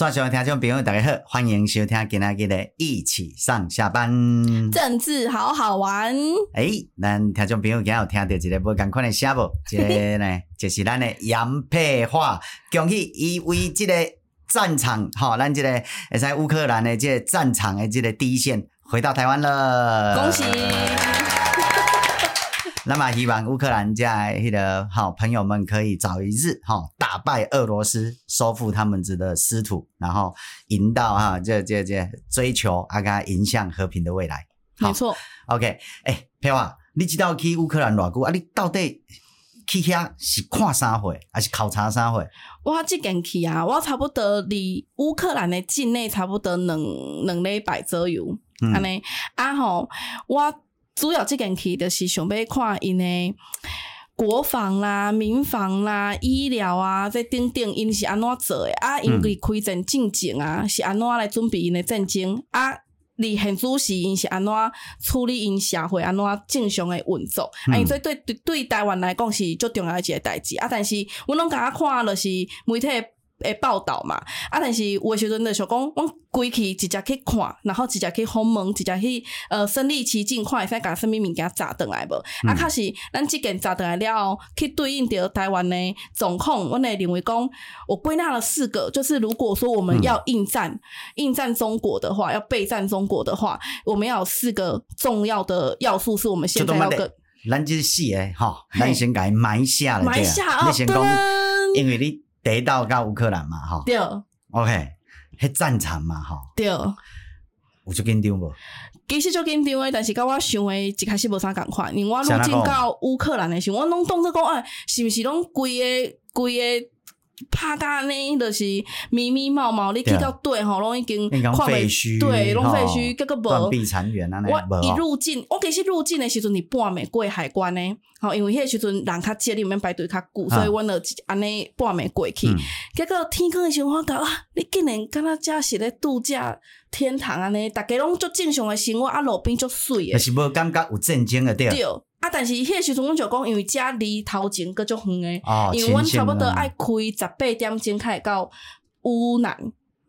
线上的听众朋友大家好，欢迎收听今天的一起上下班，政治好好玩。哎、欸，咱听众朋友今天有听到一个不同款的声无？这个呢，就是咱的杨佩华，恭喜伊为这个战场，哈，咱这个在乌克兰的这个战场的这个第一线回到台湾了，恭喜！那么希望乌克兰家迄个好朋友们可以早一日哈打败俄罗斯，收复他们的失土，然后引导哈这这这追求啊个迎向和平的未来。没错。OK，哎、欸，佩华，你知道去乌克兰偌久啊？你到底去遐是看啥会，还是考察啥会？我这件去啊，我差不多离乌克兰的境内差不多两两礼拜左右。安尼、嗯、啊吼，我。主要即件去就是想要看因的国防啦、民防啦、医疗啊，这等等因是安怎做的啊？因为开战进程啊，是安怎来准备因的战争啊？离现主时因是安怎处理因社会安怎正常的运作？嗯、啊，因这对对对台湾来讲是最重要的一个代志啊。但是我拢甲看就是媒体。诶，报道嘛，啊，但是有诶时阵就想讲，阮规去直接去看，然后直接去访问，直接去呃身临其境，看会使甲啥物物件砸倒来无？嗯、啊，确实，咱即件砸倒来了后，去对应着台湾诶总控，阮会认为讲，我归纳了四个，就是如果说我们要应战，嗯、应战中国的话，要备战中国的话，我们要有四个重要的要素，是我们现在要跟。咱即是死诶，吼，咱先甲伊埋下了，埋下啊，先讲，因为你。得到到乌克兰嘛，哈，对，OK，迄战场嘛，哈，对，有足紧张无？其实足紧张诶，但是甲我想诶一开始无啥共款，因为我入境到乌克兰诶时候，我拢当作讲，哎，是毋是拢规个规个？怕干呢，就是密密茂茂，你去到对吼，拢已经看废墟，对，拢废墟，结果无断壁残垣啊！我一入境，我其实入境的时阵，你半暝过海关呢，吼，因为迄个时阵人较济，你免排队较久，所以阮就安尼半暝过去。结果天光的时候，我讲啊，你竟然敢若遮是咧度假天堂安尼，逐家拢足正常的生活，啊，路边足水的，是无感觉有震惊的对。啊！但是迄个时阵，阮就讲，因为遮离头前阁足远诶，因为阮差不多爱开十八点钟开始到乌南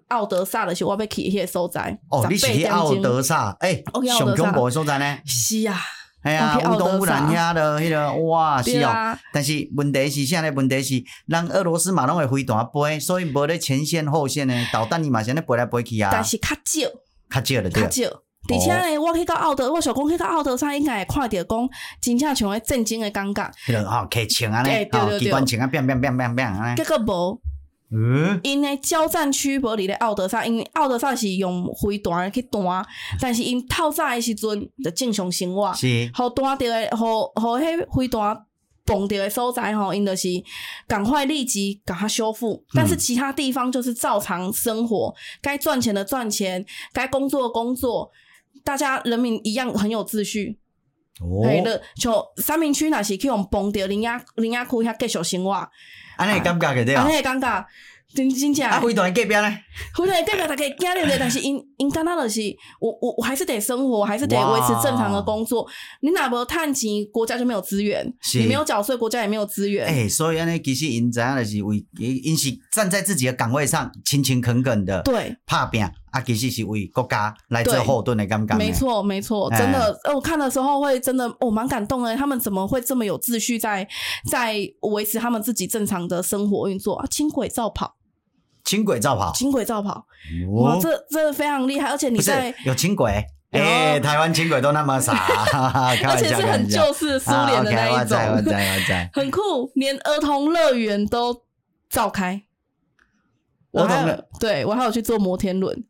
奥德萨的时候，我要去迄个所在。哦，你是去奥德萨？诶，上恐怖诶所在呢？是啊，哎呀，乌东乌南遐的迄个哇，是哦。但是问题是啥呢？问题是，人俄罗斯嘛拢会飞弹飞，所以无咧前线后线诶导弹伊嘛是安尼飞来飞去啊。但是较少，较少的对。而且呢，我去到奥德，我想讲去到奥德萨应该会看到讲，真正像迄震惊的感觉。迄个吼，开枪啊，咧，哦，机关枪啊，变变变变变啊，结果无，嗯，因为交战区无伫咧奥德萨，因为奥德萨是用飞弹去弹，但是因透早的时阵就正常生活，是，互弹着的，互互迄飞弹崩着的所在吼，因就是赶快立即赶快修复，但是其他地方就是照常生活，该赚钱的赚钱，该工作的工作。大家人民一样很有秩序，哦。像三明区那是去用崩掉，林亚林亚库遐继续生活，安尼尴尬个对啊，安尼尴尬。真真正，啊，飞弹隔壁呢？飞弹隔壁大家惊了的，但是因因干那就是，我我我还是得生活，还是得维持正常的工作。你哪无趁钱，国家就没有资源；你没有缴税，国家也没有资源。哎，所以安尼其实因知影就是为因是站在自己的岗位上勤勤恳恳的对怕拼啊，其实是为国家来做后盾的感觉。没错没错，真的，我看的时候会真的我蛮感动的。他们怎么会这么有秩序，在在维持他们自己正常的生活运作啊？轻轨照跑。轻轨照跑，轻轨照跑，哇，这这非常厉害，而且你在有轻轨，哎，台湾轻轨都那么傻，而且是很旧式苏联的那一种，很酷，连儿童乐园都召开，我还有，对我还有去坐摩天轮。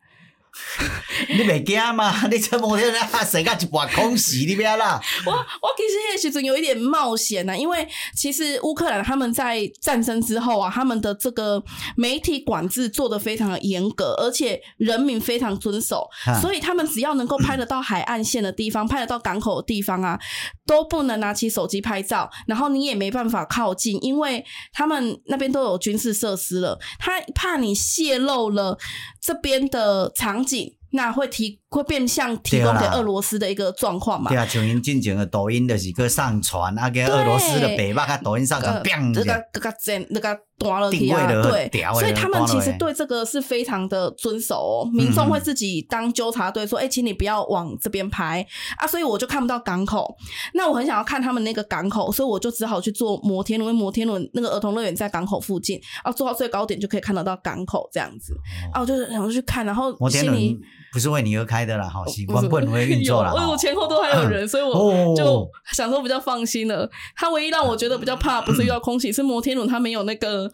你袂惊吗？你这摩天轮生个一半空死你不要啦！我我其实也其实有一点冒险呐，因为其实乌克兰他们在战争之后啊，他们的这个媒体管制做得非常的严格，而且人民非常遵守，哈所以他们只要能够拍得到海岸线的地方，嗯、拍得到港口的地方啊，都不能拿起手机拍照，然后你也没办法靠近，因为他们那边都有军事设施了，他怕你泄露了这边的场景。那会提会变相提供给俄罗斯的一个状况嘛？对啊，像因进前的抖音就是去上传，啊，给俄罗斯的北巴个抖音上传，砰！那个这个真那个断了去啊，对，所以他们其实对这个是非常的遵守哦。民众会自己当纠察队说：“哎、嗯欸，请你不要往这边拍啊！”所以我就看不到港口。那我很想要看他们那个港口，所以我就只好去坐摩天轮。因为摩天轮那个儿童乐园在港口附近啊，坐到最高点就可以看得到港口这样子。哦、啊，我就想去看，然后心里不是为你而开的啦，好习惯不能会运作啦。因为我前后都还有人，所以我就想说比较放心了。他唯一让我觉得比较怕，不是遇到空袭，是摩天轮它没有那个。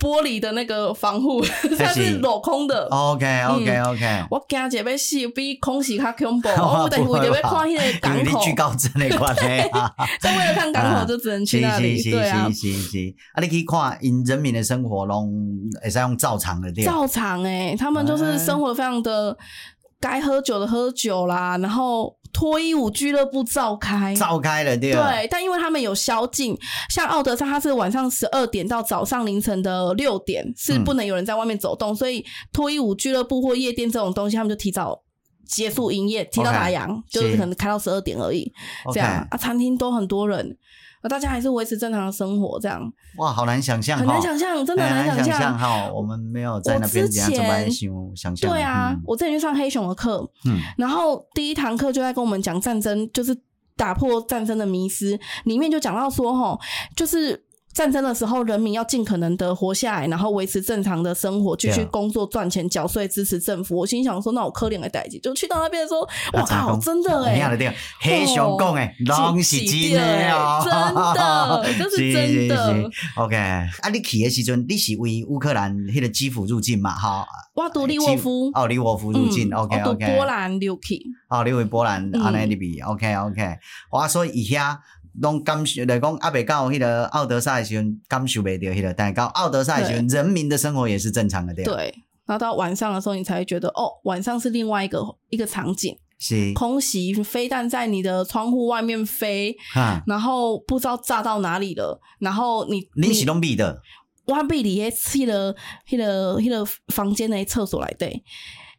玻璃的那个防护，它是镂空的。OK OK OK。我惊一个要死，比空袭较恐怖。我等会就要看那个港口。去高真的关系。所以为了看港口，就只能去那里。对啊。是是是。啊，你可以看因人民的生活拢也是用照常的店。照常诶，他们就是生活非常的。该喝酒的喝酒啦，然后脱衣舞俱乐部召开，召开了对。对，但因为他们有宵禁，像奥德萨，它是晚上十二点到早上凌晨的六点是不能有人在外面走动，嗯、所以脱衣舞俱乐部或夜店这种东西，他们就提早结束营业，提到打烊，okay, 就是可能开到十二点而已。这样啊，餐厅都很多人。大家还是维持正常的生活，这样哇，好难想象，很难想象，真的很难想象哈。我们没有在那边怎么想象？对啊，我之前去上黑熊的课，嗯，然后第一堂课就在跟我们讲战争，就是打破战争的迷思，里面就讲到说，哈，就是。战争的时候，人民要尽可能的活下来，然后维持正常的生活，继续工作赚钱、缴税、支持政府。我心想说，那我可怜的代际，就去到那边的时候，哇靠，真的哎，黑熊讲哎，拢是真的哦，真的，这是真的。OK，啊，你去的时阵，你是为乌克兰迄个基辅入境嘛？哈，我读利沃夫，哦，利沃夫入境。OK OK，波兰入去，哦，你为波兰安尼入去。OK OK，我说以下。拢感受来讲，阿北到迄个奥德萨的时阵，感受袂到迄个，但到奥德萨的时阵，人民的生活也是正常的。对。对，然后到晚上的时候，你才会觉得，哦，晚上是另外一个一个场景，是。空袭飞弹在你的窗户外面飞，啊然后不知道炸到哪里了，然后你你是拢闭的，我闭里去了去了，去了房间的厕所来对，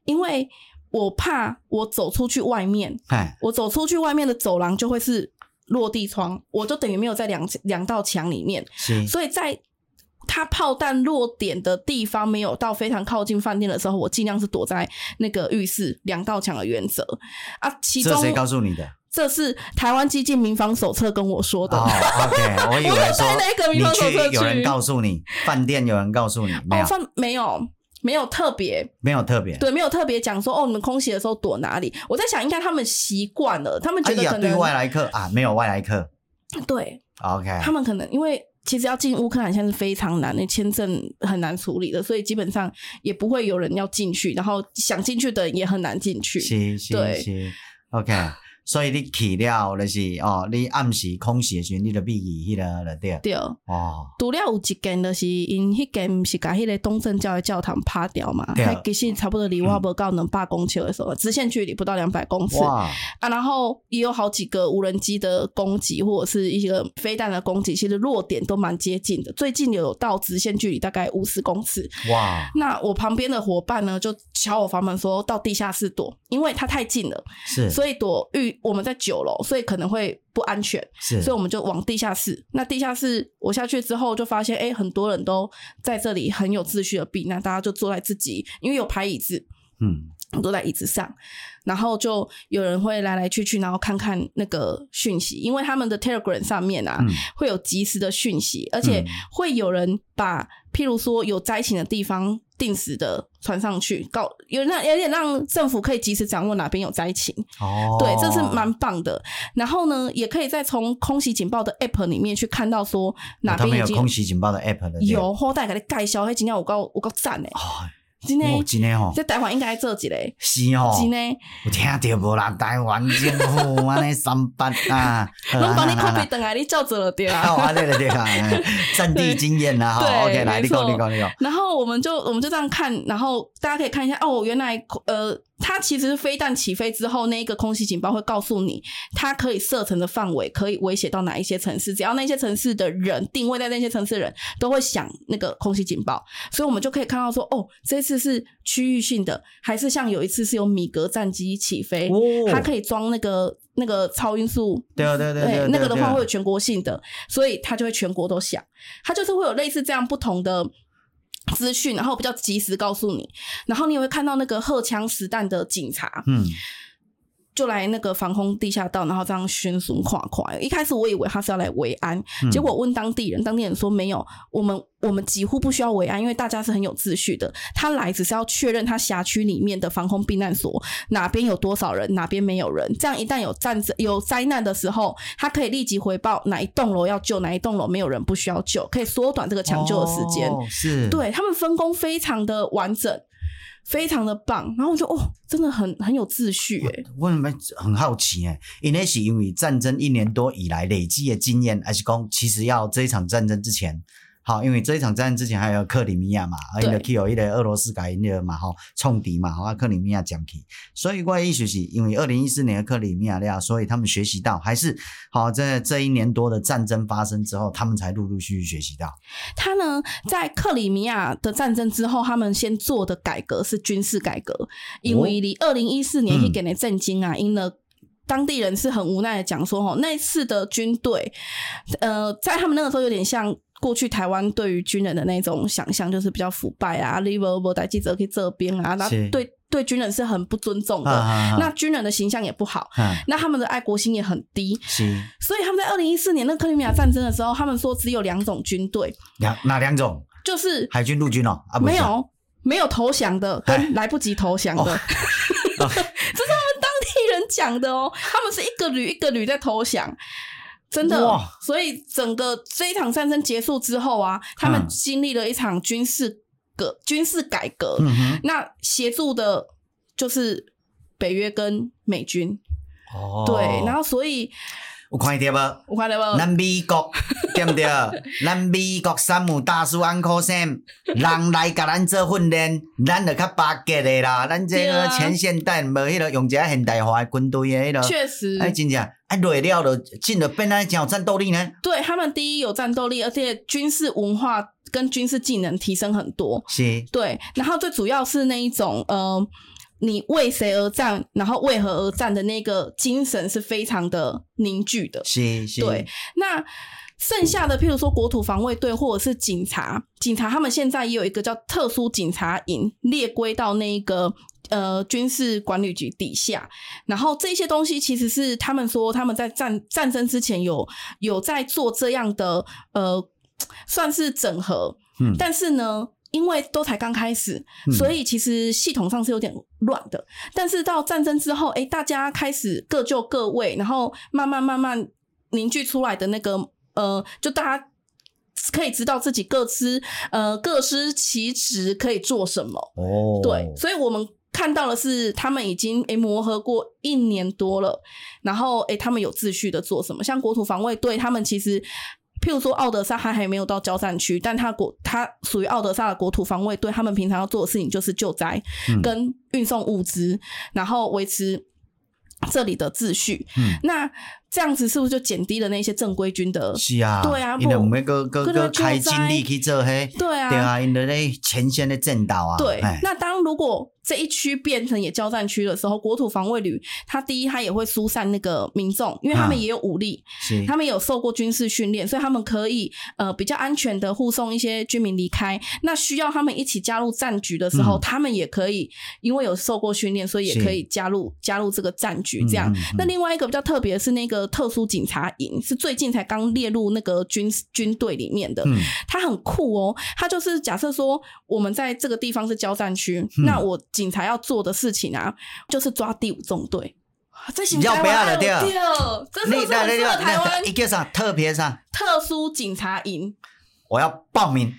因为我怕我走出去外面，嘿。我走出去外面的走廊就会是。落地窗，我就等于没有在两两道墙里面，是所以在它炮弹落点的地方没有到非常靠近饭店的时候，我尽量是躲在那个浴室两道墙的原则啊。其中谁告诉你的？这是台湾基进民防手册跟我说的。哦、OK，我以为 说你去有人告诉你，饭店有人告诉你没有？饭没有。没有特别，没有特别，对，没有特别讲说哦，你们空袭的时候躲哪里？我在想，应该他们习惯了，他们觉得可能、哎、对外来客啊，没有外来客，对，OK，他们可能因为其实要进乌克兰现在是非常难，那签证很难处理的，所以基本上也不会有人要进去，然后想进去的人也很难进去，是是对，OK。所以你去了就是哦，你暗时空袭的时候，你就避去迄个了对。对哦，除了有一间就是因迄间毋是甲迄个东正教的教堂拍掉嘛，还其实差不多离我无到两百公尺的时候，直线距离不到两百公尺。哇啊，然后也有好几个无人机的攻击或者是一个飞弹的攻击，其实落点都蛮接近的，最近有到直线距离大概五十公尺。哇！那我旁边的伙伴呢，就敲我房门说到地下室躲，因为它太近了，是，所以躲遇。我们在九楼，所以可能会不安全，是，所以我们就往地下室。那地下室我下去之后，就发现，哎，很多人都在这里很有秩序的避难，大家就坐在自己，因为有排椅子，嗯，坐在椅子上，然后就有人会来来去去，然后看看那个讯息，因为他们的 Telegram 上面啊，嗯、会有即时的讯息，而且会有人把，譬如说有灾情的地方。定时的传上去，告有那有点让政府可以及时掌握哪边有灾情哦，对，这是蛮棒的。然后呢，也可以再从空袭警报的 App 里面去看到说哪边有空袭警报的 App 的有，后代给你介绍，嘿，今天我告我告赞呢。真的，真的吼，在台湾应该做一个，是哦，真的，有听到无啦？台湾政府安尼三八 啊，拢帮你 copy 等来，你照做了对啊，啊对了对啊，战地经验啦，哈，OK，来，你讲你讲你讲，然后我们就我们就这样看，然后大家可以看一下，哦，原来呃。它其实是飞弹起飞之后，那一个空袭警报会告诉你，它可以射程的范围可以威胁到哪一些城市。只要那些城市的人定位在那些城市的人都会响那个空袭警报，所以我们就可以看到说，哦，这次是区域性的，还是像有一次是有米格战机起飞，它可以装那个那个超音速，对对对对，那个的话会有全国性的，所以它就会全国都响，它就是会有类似这样不同的资讯，然后比较及时告诉你，然后你也会看到那个荷枪实弹的警察，嗯。就来那个防空地下道，然后这样宣传跨跨。一开始我以为他是要来维安，嗯、结果问当地人，当地人说没有，我们我们几乎不需要维安，因为大家是很有秩序的。他来只是要确认他辖区里面的防空避难所哪边有多少人，哪边没有人。这样一旦有战争有灾难的时候，他可以立即回报哪一栋楼要救，哪一栋楼没有人不需要救，可以缩短这个抢救的时间。哦、是，对，他们分工非常的完整。非常的棒，然后我就哦，真的很很有秩序诶。我们很好奇诶，因为是因为战争一年多以来累积的经验，还是讲其实要这一场战争之前。好，因为这一场战争之前还有克里米亚嘛，而且去有一个俄罗斯改的嘛，吼冲敌嘛，啊克里米亚讲起，所以我的意思是因为二零一四年的克里米亚了，所以他们学习到，还是好在这一年多的战争发生之后，他们才陆陆续续学习到。他呢，在克里米亚的战争之后，他们先做的改革是军事改革，因为离二零一四年一给的震惊啊，因了当地人是很无奈的讲说，吼那次的军队，呃，在他们那个时候有点像。过去台湾对于军人的那种想象就是比较腐败啊，你无无带记者去这边啊，那对对军人是很不尊重的，啊、那军人的形象也不好，啊、那他们的爱国心也很低，是。所以他们在二零一四年那克里米亚战争的时候，他们说只有两种军队，两哪两种？就是海军陆军哦，啊、没有没有投降的跟来不及投降的，唉 这是他们当地人讲的哦，他们是一个旅一个旅在投降。真的，所以整个这一场战争结束之后啊，他们经历了一场军事革、军事改革。嗯、那协助的就是北约跟美军。哦，对，然后所以。有看到无？有看到无？咱美国对不对？咱美国山姆大师安科森，人来甲咱做训练，咱就较巴结的啦。咱这个前现代无迄个用一个现代化的军队的迄个，确实，哎，真正哎，累了就进了变来讲有战斗力呢。对他们，第一有战斗力，而且军事文化跟军事技能提升很多。是，对，然后最主要是那一种呃。你为谁而战，然后为何而战的那个精神是非常的凝聚的。是是。对，那剩下的，譬如说国土防卫队或者是警察，警察他们现在也有一个叫特殊警察营，列归到那个呃军事管理局底下。然后这些东西其实是他们说他们在战战争之前有有在做这样的呃，算是整合。嗯。但是呢。因为都才刚开始，所以其实系统上是有点乱的。嗯、但是到战争之后，哎，大家开始各就各位，然后慢慢慢慢凝聚出来的那个呃，就大家可以知道自己各司呃各司其职，可以做什么。哦，对，所以我们看到的是他们已经诶磨合过一年多了，然后诶他们有秩序的做什么，像国土防卫队，他们其实。譬如说，奥德萨还还没有到交战区，但他国他属于奥德萨的国土防卫队，他们平常要做的事情就是救灾跟运送物资，嗯、然后维持这里的秩序。嗯，那。这样子是不是就减低了那些正规军的？是啊，对啊，因为我们个个个开精力去做嘿，对啊，对啊，因为咧前线的战斗啊。对，那当如果这一区变成也交战区的时候，国土防卫旅他第一他也会疏散那个民众，因为他们也有武力，是，他们有受过军事训练，所以他们可以呃比较安全的护送一些居民离开。那需要他们一起加入战局的时候，他们也可以，因为有受过训练，所以也可以加入加入这个战局。这样，那另外一个比较特别的是那个。特殊警察营是最近才刚列入那个军军队里面的，嗯，它很酷哦。它就是假设说，我们在这个地方是交战区，嗯、那我警察要做的事情啊，就是抓第五纵队。这行台湾有掉，这是不是台湾一个啥特别啥特殊警察营？我要报名，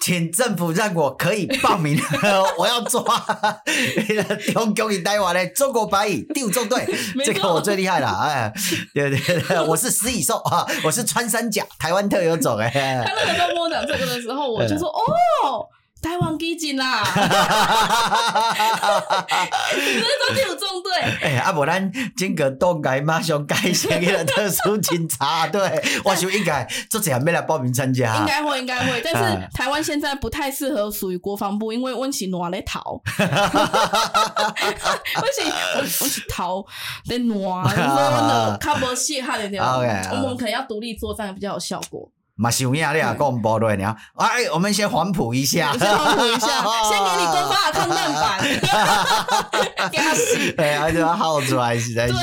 请政府让我可以报名。我要抓中共一带完的中国白蚁第五纵队，错这个我最厉害了。哎，对对对，我是食蚁兽啊，我是穿山甲，台湾特有种。哎，他那个时候跟我讲这个的时候，我就说哦。台湾基进啦，你们中间有中队。哎，啊，不然金阁洞该马上改成一个特殊警察队，我想应该做这样没来报名参加。应该会，应该会，但是台湾现在不太适合属于国防部，因为温习挪来逃。温习，温习逃在挪，所以温的卡不稀罕的点。我们可能要独立作战比较有效果。嘛，想影，你啊，讲部队呢？哎，我们先黄埔一下，先黄埔一下，先给你多发抗弹板，给他洗，哎，而且要耗出来实在是。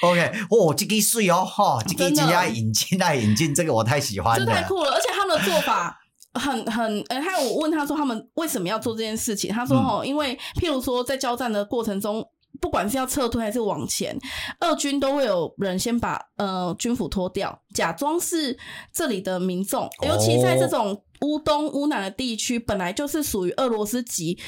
OK，哦，这个水哦，哈，这个这家引进来引进，这个我太喜欢了，这太酷了，而且他们的做法很很，哎，还有我问他说他们为什么要做这件事情，他说哦，因为譬如说在交战的过程中。不管是要撤退还是往前，俄军都会有人先把呃军服脱掉，假装是这里的民众。尤其在这种乌东、乌南的地区，本来就是属于俄罗斯籍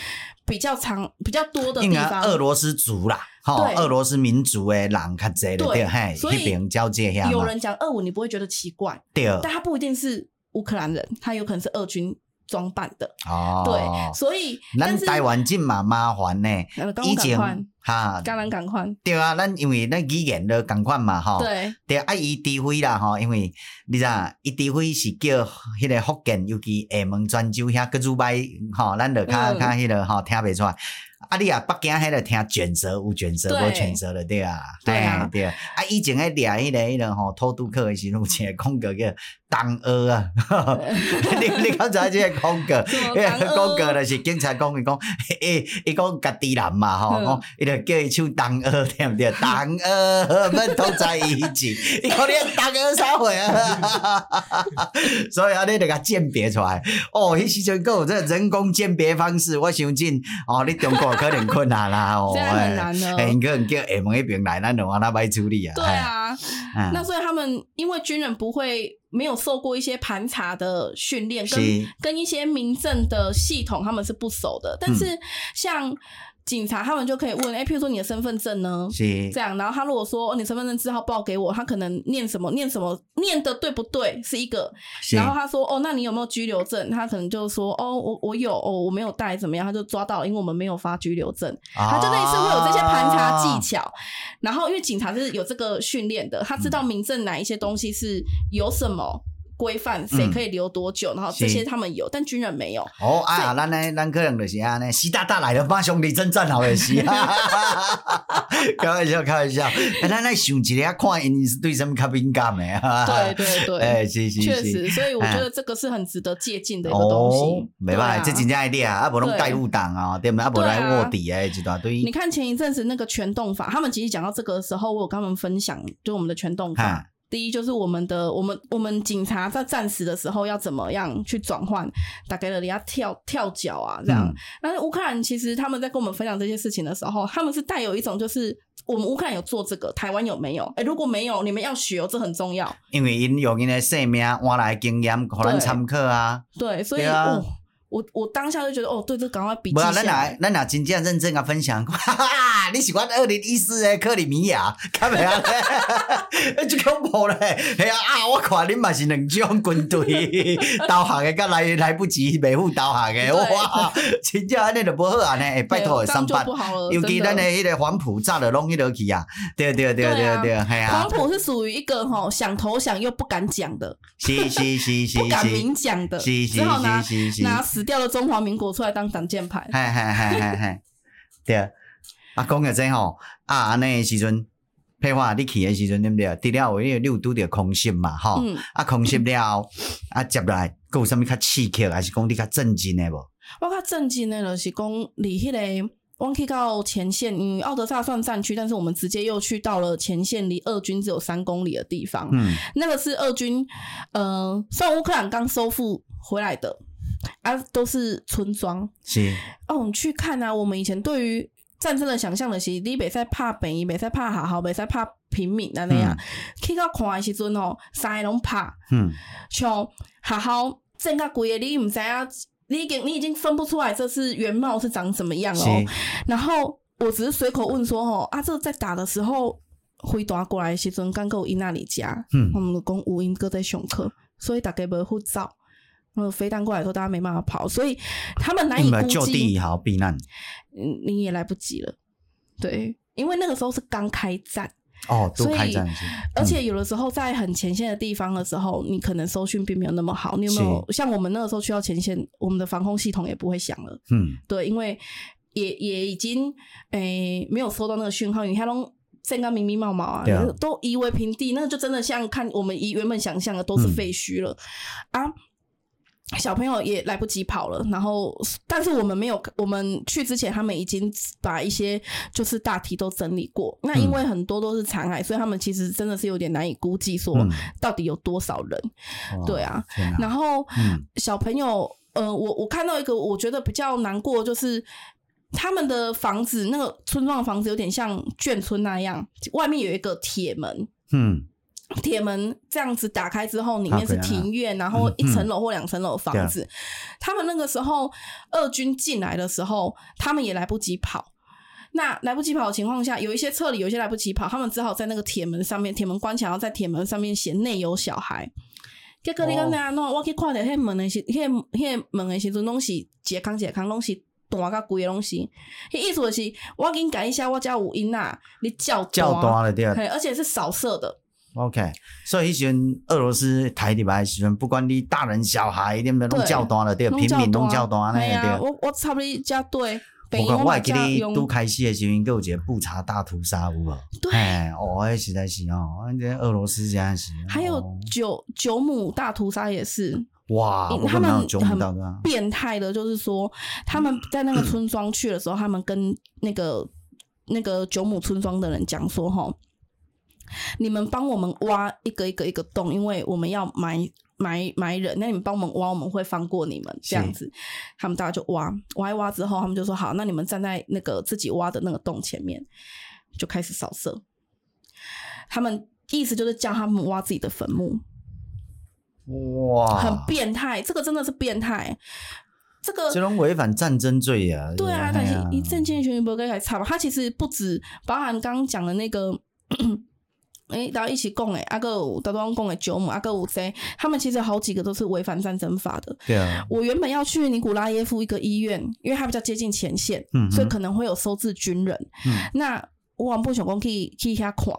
比较长、比较多的地方。俄罗斯族啦，哈，俄罗斯民族的人较侪的，对，嘿，所以交界下有人讲俄文，你不会觉得奇怪，对，但他不一定是乌克兰人，他有可能是俄军。装扮的哦，对，所以咱台湾真嘛麻烦呢，以前哈，当然赶快，对啊，咱因为咱语言都赶快嘛，哈，对，对啊，伊指挥啦，哈，因为你知影，伊指挥是叫迄个福建，尤其厦门泉州遐个主摆，哈，咱就较较迄个哈听袂出来。啊，你啊，北京迄个听卷舌有卷舌无卷舌的对啊，对啊，对啊，啊，以前迄俩迄个迄个吼，偷渡客的时阵，有一个空格叫东阿啊，你你刚才这个空格，空格就是警察讲伊讲，诶，伊讲家己人嘛吼，讲伊就叫伊唱东阿，对不对？东阿们都在一起，伊讲你东阿啥货啊？所以啊，你得甲鉴别出来。哦，迄时阵佫有这人工鉴别方式，我相信哦，你中国。可能困难啦，哦，这样很难的。哎，可能叫厦门那边来，咱就往那边处理啊。对啊，那所以他们因为军人不会没有受过一些盘查的训练，跟跟一些民政的系统他们是不熟的。但是像。警察他们就可以问，哎、欸，譬如说你的身份证呢？是这样，然后他如果说，哦，你身份证字号报给我，他可能念什么念什么念的对不对是一个，然后他说，哦，那你有没有拘留证？他可能就说，哦，我我有，哦，我没有带，怎么样？他就抓到，因为我们没有发拘留证，啊、他就类似会有这些盘查技巧。然后因为警察是有这个训练的，他知道民政哪一些东西是有什么。规范谁可以留多久，然后这些他们有，但军人没有。哦啊，咱呢，咱可能就是啊，那，习大大来了，帮兄弟征战好也行。开玩笑，开玩笑。咱来想一下，看因对什么较敏感的啊？对对对，哎，是是是，确实。所以我觉得这个是很值得借鉴的一个东西。没办法，这真正爱练啊，啊不拢带入党啊，对不对？啊不来卧底哎，一大堆。你看前一阵子那个全动法，他们其实讲到这个的时候，我有跟他们分享，就我们的全动法。第一就是我们的，我们我们警察在战时的时候要怎么样去转换，大概了人家跳跳脚啊这样。嗯、但是乌克兰其实他们在跟我们分享这些事情的时候，他们是带有一种就是我们乌克兰有做这个，台湾有没有？哎、欸，如果没有，你们要学哦，这很重要。因为因有因的生命换来经验，可能参考啊。对，所以。哦我我当下就觉得哦，对，这赶快笔记下来。不，咱俩咱俩真正认真啊分享。哈哈，你喜欢二零一四的克里米亚？看没啊？就恐怖嘞！哎呀啊！我看你嘛是两种军队 导航的，刚来来不及维护导航的，哇！真正安尼就不好啊！呢，拜托上班。尤其咱的迄个黄埔炸的拢迄落去啊！对对对对对，系啊。黄埔是属于一个吼想投降又不敢讲的，是是是是，不敢明讲的，只好拿拿死。掉了中华民国出来当挡箭牌，嘿嘿嘿嘿嘿，对。啊，啊讲个真吼，啊安尼诶时阵，譬如话你去诶时阵对不对？除了有你有拄着空袭嘛，吼，嗯、啊空袭了后，啊接来，搁有啥物较刺激，还是讲你较震惊诶无？我较震惊诶，就是讲离迄个，我去到前线，因为奥德萨算战区，但是我们直接又去到了前线，离俄军只有三公里的地方，嗯，那个是俄军，呃，算乌克兰刚收复回来的。啊，都是村庄。是哦，你去看啊。我们以前对于战争的想象的是，你别再怕北，别再怕好好，别再怕平民啊那样。去到看的时阵哦，啥拢怕。嗯，像好好整个鬼，你唔知啊，你已经你已经分不出来这是原貌是长什么样哦。然后我只是随口问说，哦啊，这在打的时候回答过来的时阵，刚够因那里家，嗯，我们的公吴英哥在上课，所以大家不会护照。呃，飞弹过来的时候，大家没办法跑，所以他们难以估计就地好避难。嗯，你也来不及了。对，因为那个时候是刚开战。哦，都开战、嗯、而且有的时候在很前线的地方的时候，你可能搜讯并没有那么好。你有没有像我们那个时候去到前线，我们的防空系统也不会响了。嗯，对，因为也也已经诶、欸、没有收到那个讯号，你看都正刚密密麻麻啊，都夷为平地，那就真的像看我们原本想象的都是废墟了、嗯、啊。小朋友也来不及跑了，然后，但是我们没有，我们去之前，他们已经把一些就是大体都整理过。那因为很多都是残骸，所以他们其实真的是有点难以估计说到底有多少人。嗯、对啊，啊然后、嗯、小朋友，呃，我我看到一个我觉得比较难过，就是他们的房子，那个村庄的房子有点像眷村那样，外面有一个铁门。嗯。铁门这样子打开之后，里面是庭院，然后一层楼或两层楼的房子。他们那个时候，俄军进来的时候，他们也来不及跑。那来不及跑的情况下，有一些撤离，有一些来不及跑，他们只好在那个铁门上面，铁门关起来，然后在铁门上面写“内有小孩”。结果你刚才弄，我去看到那门的是，那那门的时阵拢是解康解康，拢是大甲贵的东西。那意思就是，我给你改一下，我家有音呐，你叫叫大了对，而且是扫射的。OK，所以以前俄罗斯台里边时阵，不管你大人小孩，点样拢叫单了，对，平民拢叫单那个对。我我差不多加对。不过我还记得都开始的时阵，有一个布查大屠杀有无？对，哦，实在是哦，这俄罗斯这样是。还有九九母大屠杀也是。哇，他们很变态的，就是说他们在那个村庄去的时候，他们跟那个那个九母村庄的人讲说，哈。你们帮我们挖一个一个一个洞，因为我们要埋埋埋人。那你们帮我们挖，我们会放过你们这样子。他们大家就挖挖一挖之后，他们就说好，那你们站在那个自己挖的那个洞前面，就开始扫射。他们意思就是叫他们挖自己的坟墓。哇，很变态，这个真的是变态。这个这种违反战争罪呀。对啊，但是一阵间全部该还差吧。他其实不止包含刚刚讲的那个。诶，大家一起供诶，阿哥五，大东供诶，九姆，阿哥五 C，他们其实好几个都是违反战争法的。对啊，我原本要去尼古拉耶夫一个医院，因为它比较接近前线，嗯，所以可能会有收治军人。嗯，那我往不想讲去去遐看，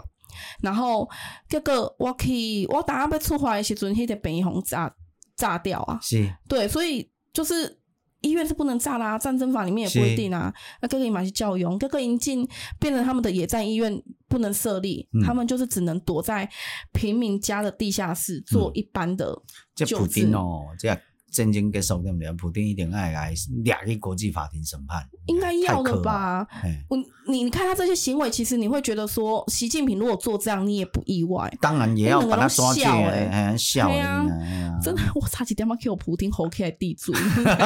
然后这个我去，我等下要出发的时阵，迄个病房炸炸掉啊。是，对，所以就是。医院是不能炸啦、啊，战争法里面也规定啊。那各个马去教佣，各个营进变成他们的野战医院不能设立，嗯、他们就是只能躲在平民家的地下室做一般的救治。哦，这。战争结束对不对？普丁一定爱来俩去国际法庭审判，应该要的吧？我你你看他这些行为，其实你会觉得说，习近平如果做这样，你也不意外。当然也要把他抓进来，笑哎呀，真的，我差几点要给我普丁吼起来地主，人家还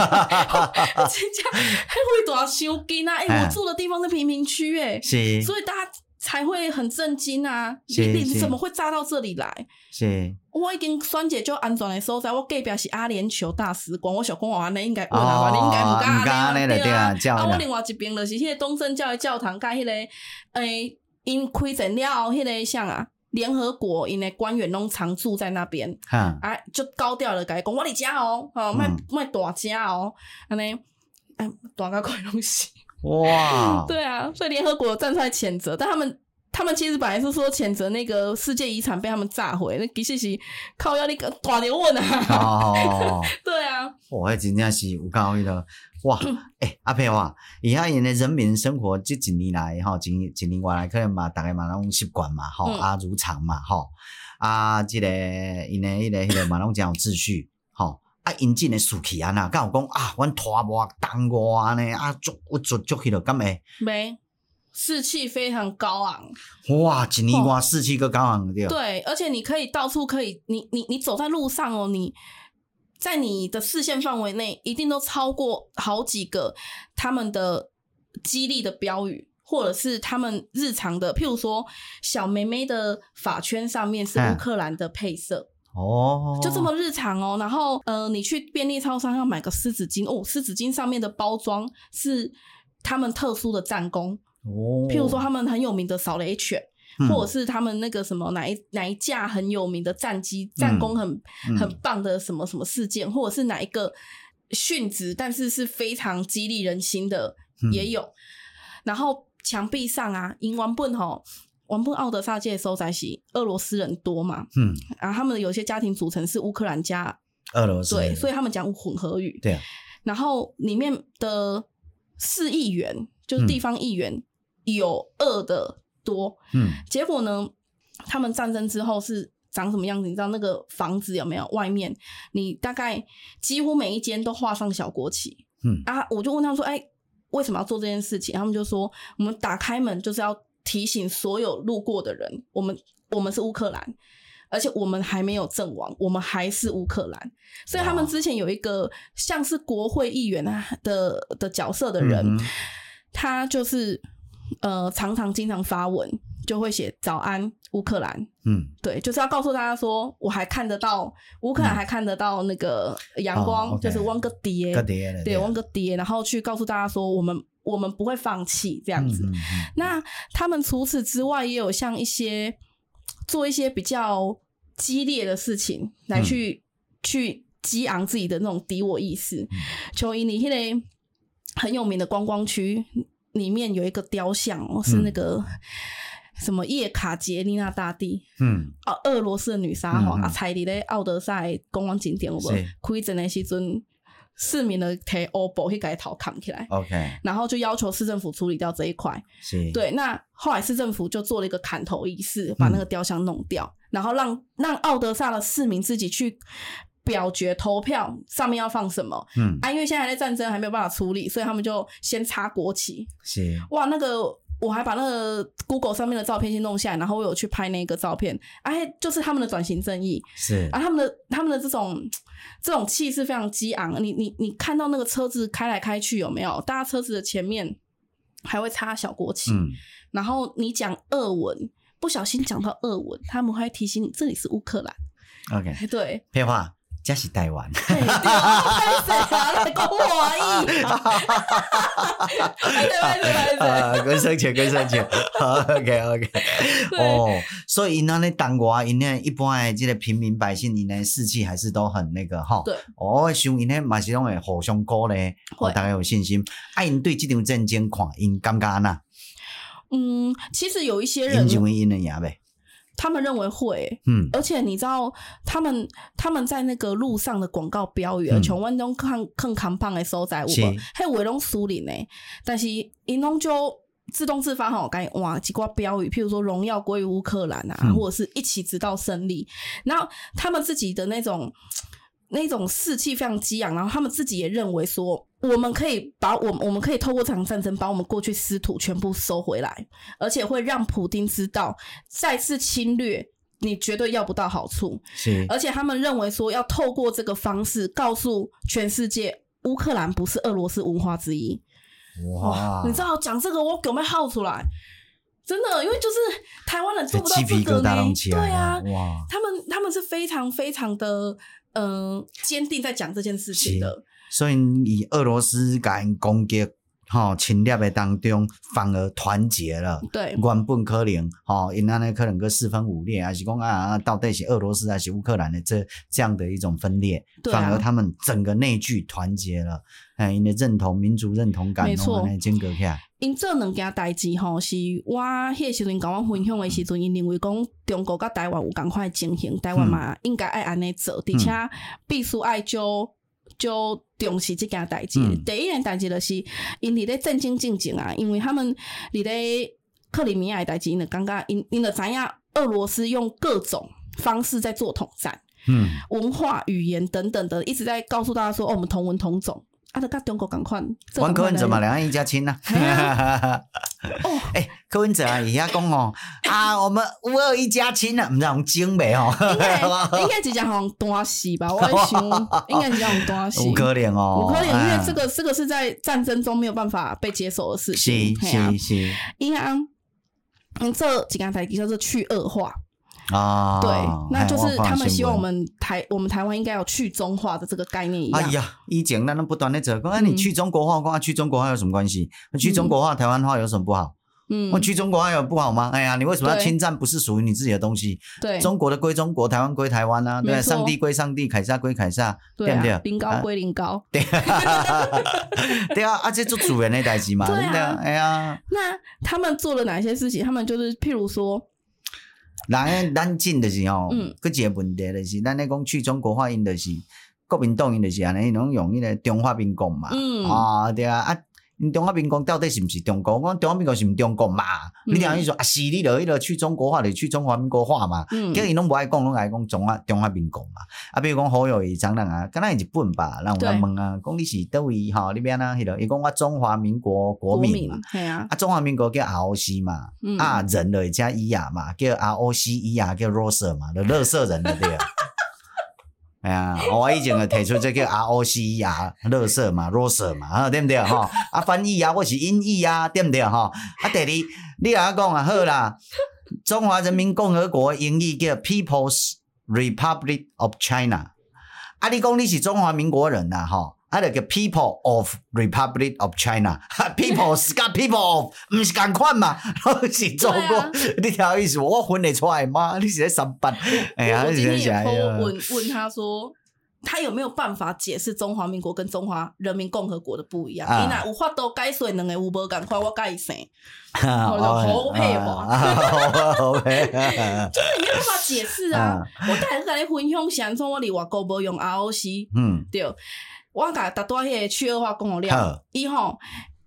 会多少修金啊？哎，我住的地方是贫民区，哎，是，所以大家。才会很震惊啊！你你怎么会炸到这里来？是，我已经选择就安全的所在。我隔壁是阿联酋大使馆，我想讲话呢应该问啊，你应该不敢呢对啊。啊，我另外一边就是迄个东正教的教堂，甲迄个诶，因开战了后，迄个像啊，联合国因的官员拢常驻在那边。啊，就高调的讲，我伫遮哦，哦，卖卖大家哦，安尼，哎，大家快东西。哇，对啊，所以联合国站出来谴责，但他们他们其实本来是说谴责那个世界遗产被他们炸毁，那其实是靠压力个大牛问啊。哦，对啊，哇，真正是有够迄个哇，诶、欸，阿佩哇，以下因的人民生活这几年来哈，几几年过来可能嘛，大概嘛拢习惯嘛，吼、嗯、啊如常嘛，吼啊，这个因的迄个迄个嘛拢讲有秩序。啊，引进的士气啊，那刚好讲啊，阮拖磨当过啊呢，啊，足我足足去了，干没？没，士气非常高昂。哇，一年哇，士气个高昂对。对，而且你可以到处可以，你你你走在路上哦，你在你的视线范围内，一定都超过好几个他们的激励的标语，或者是他们日常的，譬如说小妹妹的发圈上面是乌克兰的配色。嗯哦，就这么日常哦，然后呃，你去便利超商要买个湿纸巾哦，湿纸巾上面的包装是他们特殊的战功哦，譬如说他们很有名的扫雷犬嗯、或者是他们那个什么哪一哪一架很有名的战机战功很、嗯、很棒的什么什么事件，或者是哪一个殉职，但是是非常激励人心的也有。嗯、然后墙壁上啊，银王本吼，原本奥德萨界的收在是俄罗斯人多嘛，嗯，然后他们的有些家庭组成是乌克兰加俄罗斯，对，所以他们讲混合语，对、啊。然后里面的市议员就是地方议员有俄的多，嗯，结果呢，他们战争之后是长什么样子？你知道那个房子有没有？外面你大概几乎每一间都画上小国旗，嗯啊，我就问他们说，哎，为什么要做这件事情？他们就说，我们打开门就是要提醒所有路过的人，我们我们是乌克兰。而且我们还没有阵亡，我们还是乌克兰，所以他们之前有一个像是国会议员啊的的角色的人，嗯、他就是呃常常经常发文，就会写早安乌克兰，嗯，对，就是要告诉大家说，我还看得到乌克兰，还看得到那个阳光，就是汪个爹，对，汪个爹，然后去告诉大家说，我们我们不会放弃这样子。嗯嗯嗯、那他们除此之外，也有像一些。做一些比较激烈的事情来去、嗯、去激昂自己的那种敌我意识。就以你现在很有名的观光区里面有一个雕像，嗯、是那个什么叶卡捷琳娜大帝，嗯，啊，俄罗斯的女沙皇、嗯、啊，彩礼的奥德赛观光景点，我们开整的时阵。市民的提欧博去改头扛起来，OK，然后就要求市政府处理掉这一块。是，对，那后来市政府就做了一个砍头仪式，把那个雕像弄掉，嗯、然后让让奥德萨的市民自己去表决投票，上面要放什么。嗯，啊，因为现在还在战争，还没有办法处理，所以他们就先插国旗。是，哇，那个。我还把那个 Google 上面的照片先弄下来，然后我有去拍那个照片，哎，就是他们的转型正义，是。啊，他们的他们的这种这种气势非常激昂。你你你看到那个车子开来开去有没有？大家车子的前面还会插小国旗，嗯、然后你讲俄文，不小心讲到俄文，他们会提醒你这里是乌克兰。OK，对，废话。这是台湾，对啊，拍谁啊？来讲华语，拍谁拍谁拍谁啊！更生气，更生气。OK OK，哦，所以因安尼当外，因呢一般的这个平民百姓，因呢士气还是都很那个哈。对，哦，像因呢嘛是拢会互相鼓励，我大概有信心。啊，因对这场战争看，因感觉安怎？嗯，其实有一些人，因为因的赢呗。他们认为会，嗯，而且你知道，他们他们在那个路上的广告标语，从弯东看看扛棒的所在，有无？还有维龙苏林呢，但是因拢就自动自发哈，我感觉哇，几挂标语，譬如说荣耀归于乌克兰啊，嗯、或者是一起直到胜利，然后他们自己的那种。那种士气非常激昂，然后他们自己也认为说，我们可以把我们我们可以透过这场战争把我们过去失土全部收回来，而且会让普丁知道再次侵略你绝对要不到好处。是，而且他们认为说要透过这个方式告诉全世界，乌克兰不是俄罗斯文化之一。哇，哇，你知道讲这个我有没有号出来？真的，因为就是台湾人做不到这个呢。对啊，哇，他们他们是非常非常的。嗯，坚定在讲这件事情的，所以以俄罗斯敢攻击、吼侵略的当中，反而团结了。对，原本可能吼，因安尼可能个四分五裂，还是讲啊，到底是俄罗斯还是乌克兰的这这样的一种分裂，啊、反而他们整个内聚团结了，哎，因为认同民族认同感，没错，间隔开。因这两件代志吼，是我迄个时阵甲我分享诶时阵，因认为讲中国甲台湾有共款诶情形，台湾嘛应该爱安尼做，而且必须爱就就重视即件代志。嗯、第一件代志就是因伫咧战争进程啊，因为他们伫咧克里米亚诶代志，因就感觉因因就知影俄罗斯用各种方式在做统战，嗯，文化、语言等等的，一直在告诉大家说，哦，我们同文同种。啊，都甲中国共款。阮柯文哲嘛，两岸一家亲呐。哦，哎，柯文哲啊，伊遐讲哦，啊，我们乌二一家亲啊，毋知用精袂吼。应该 应该是讲用单死吧，我想应该是讲用单死。有可能哦，有可能，因为这个这个是在战争中没有办法被接受的事情。是是是。因为嗯，这几个台叫做去恶化。啊，对，那就是他们希望我们台我们台湾应该要去中化的这个概念一样。哎呀，以前那那不断的讲，哎，你去中国化，跟去中国化有什么关系？去中国化，台湾话有什么不好？嗯，我去中国化有不好吗？哎呀，你为什么要侵占不是属于你自己的东西？对，中国的归中国，台湾归台湾啊，对，上帝归上帝，凯撒归凯撒，对不对？临高归临高，对，对啊，啊，这做主人的代志嘛，对啊，哎呀，那他们做了哪些事情？他们就是譬如说。咱咱进的是吼，嗯，个一个问题就是，咱咧讲去中国化，因就是国民党因就是安尼，拢用迄个中华民国嘛，嗯，啊对啊，啊，中华民国到底是毋是中国？我讲中华民国是毋中国嘛？嗯、你听伊说啊，是你着迄个去中国化，着去中华民国化嘛？嗯，叫伊拢无爱讲，拢爱讲中华中华民国嘛？啊，比如讲好友伊长人啊，敢若日本吧，人有人问啊，讲你是倒位吼？你边啊？迄落伊讲我中华民国国民嘛，系啊，啊中华民国叫 ROC 嘛，嗯、啊人的加伊亚嘛，叫 ROC 伊亚叫 Rose 嘛，就乐色人的对啊。哎呀，我以前就提出这个 R O C E 啊，乐色嘛，Rose 嘛，啊，对不对哈？啊，翻译啊，我是音译啊，对不对哈？啊，第二，你阿讲啊，好啦，中华人民共和国英语叫 People's Republic of China，啊，你讲你是中华民国人呐，哈？啊，着叫 People of Republic of China，People 是甲 People of 毋是共款嘛？拢是中国，啊、你听意思，我分得出来吗？你是在上班？哎呀，我今天也问问他说，他有没有办法解释中华民国跟中华人民共和国的不一样？你若有法度解释两个有无共款，我解释。好配话，好配，就是没有办法解释啊！我大概跟你分享，想说我伫外国无用 ROC，嗯，对。我甲大多迄个去恶化讲互了，伊吼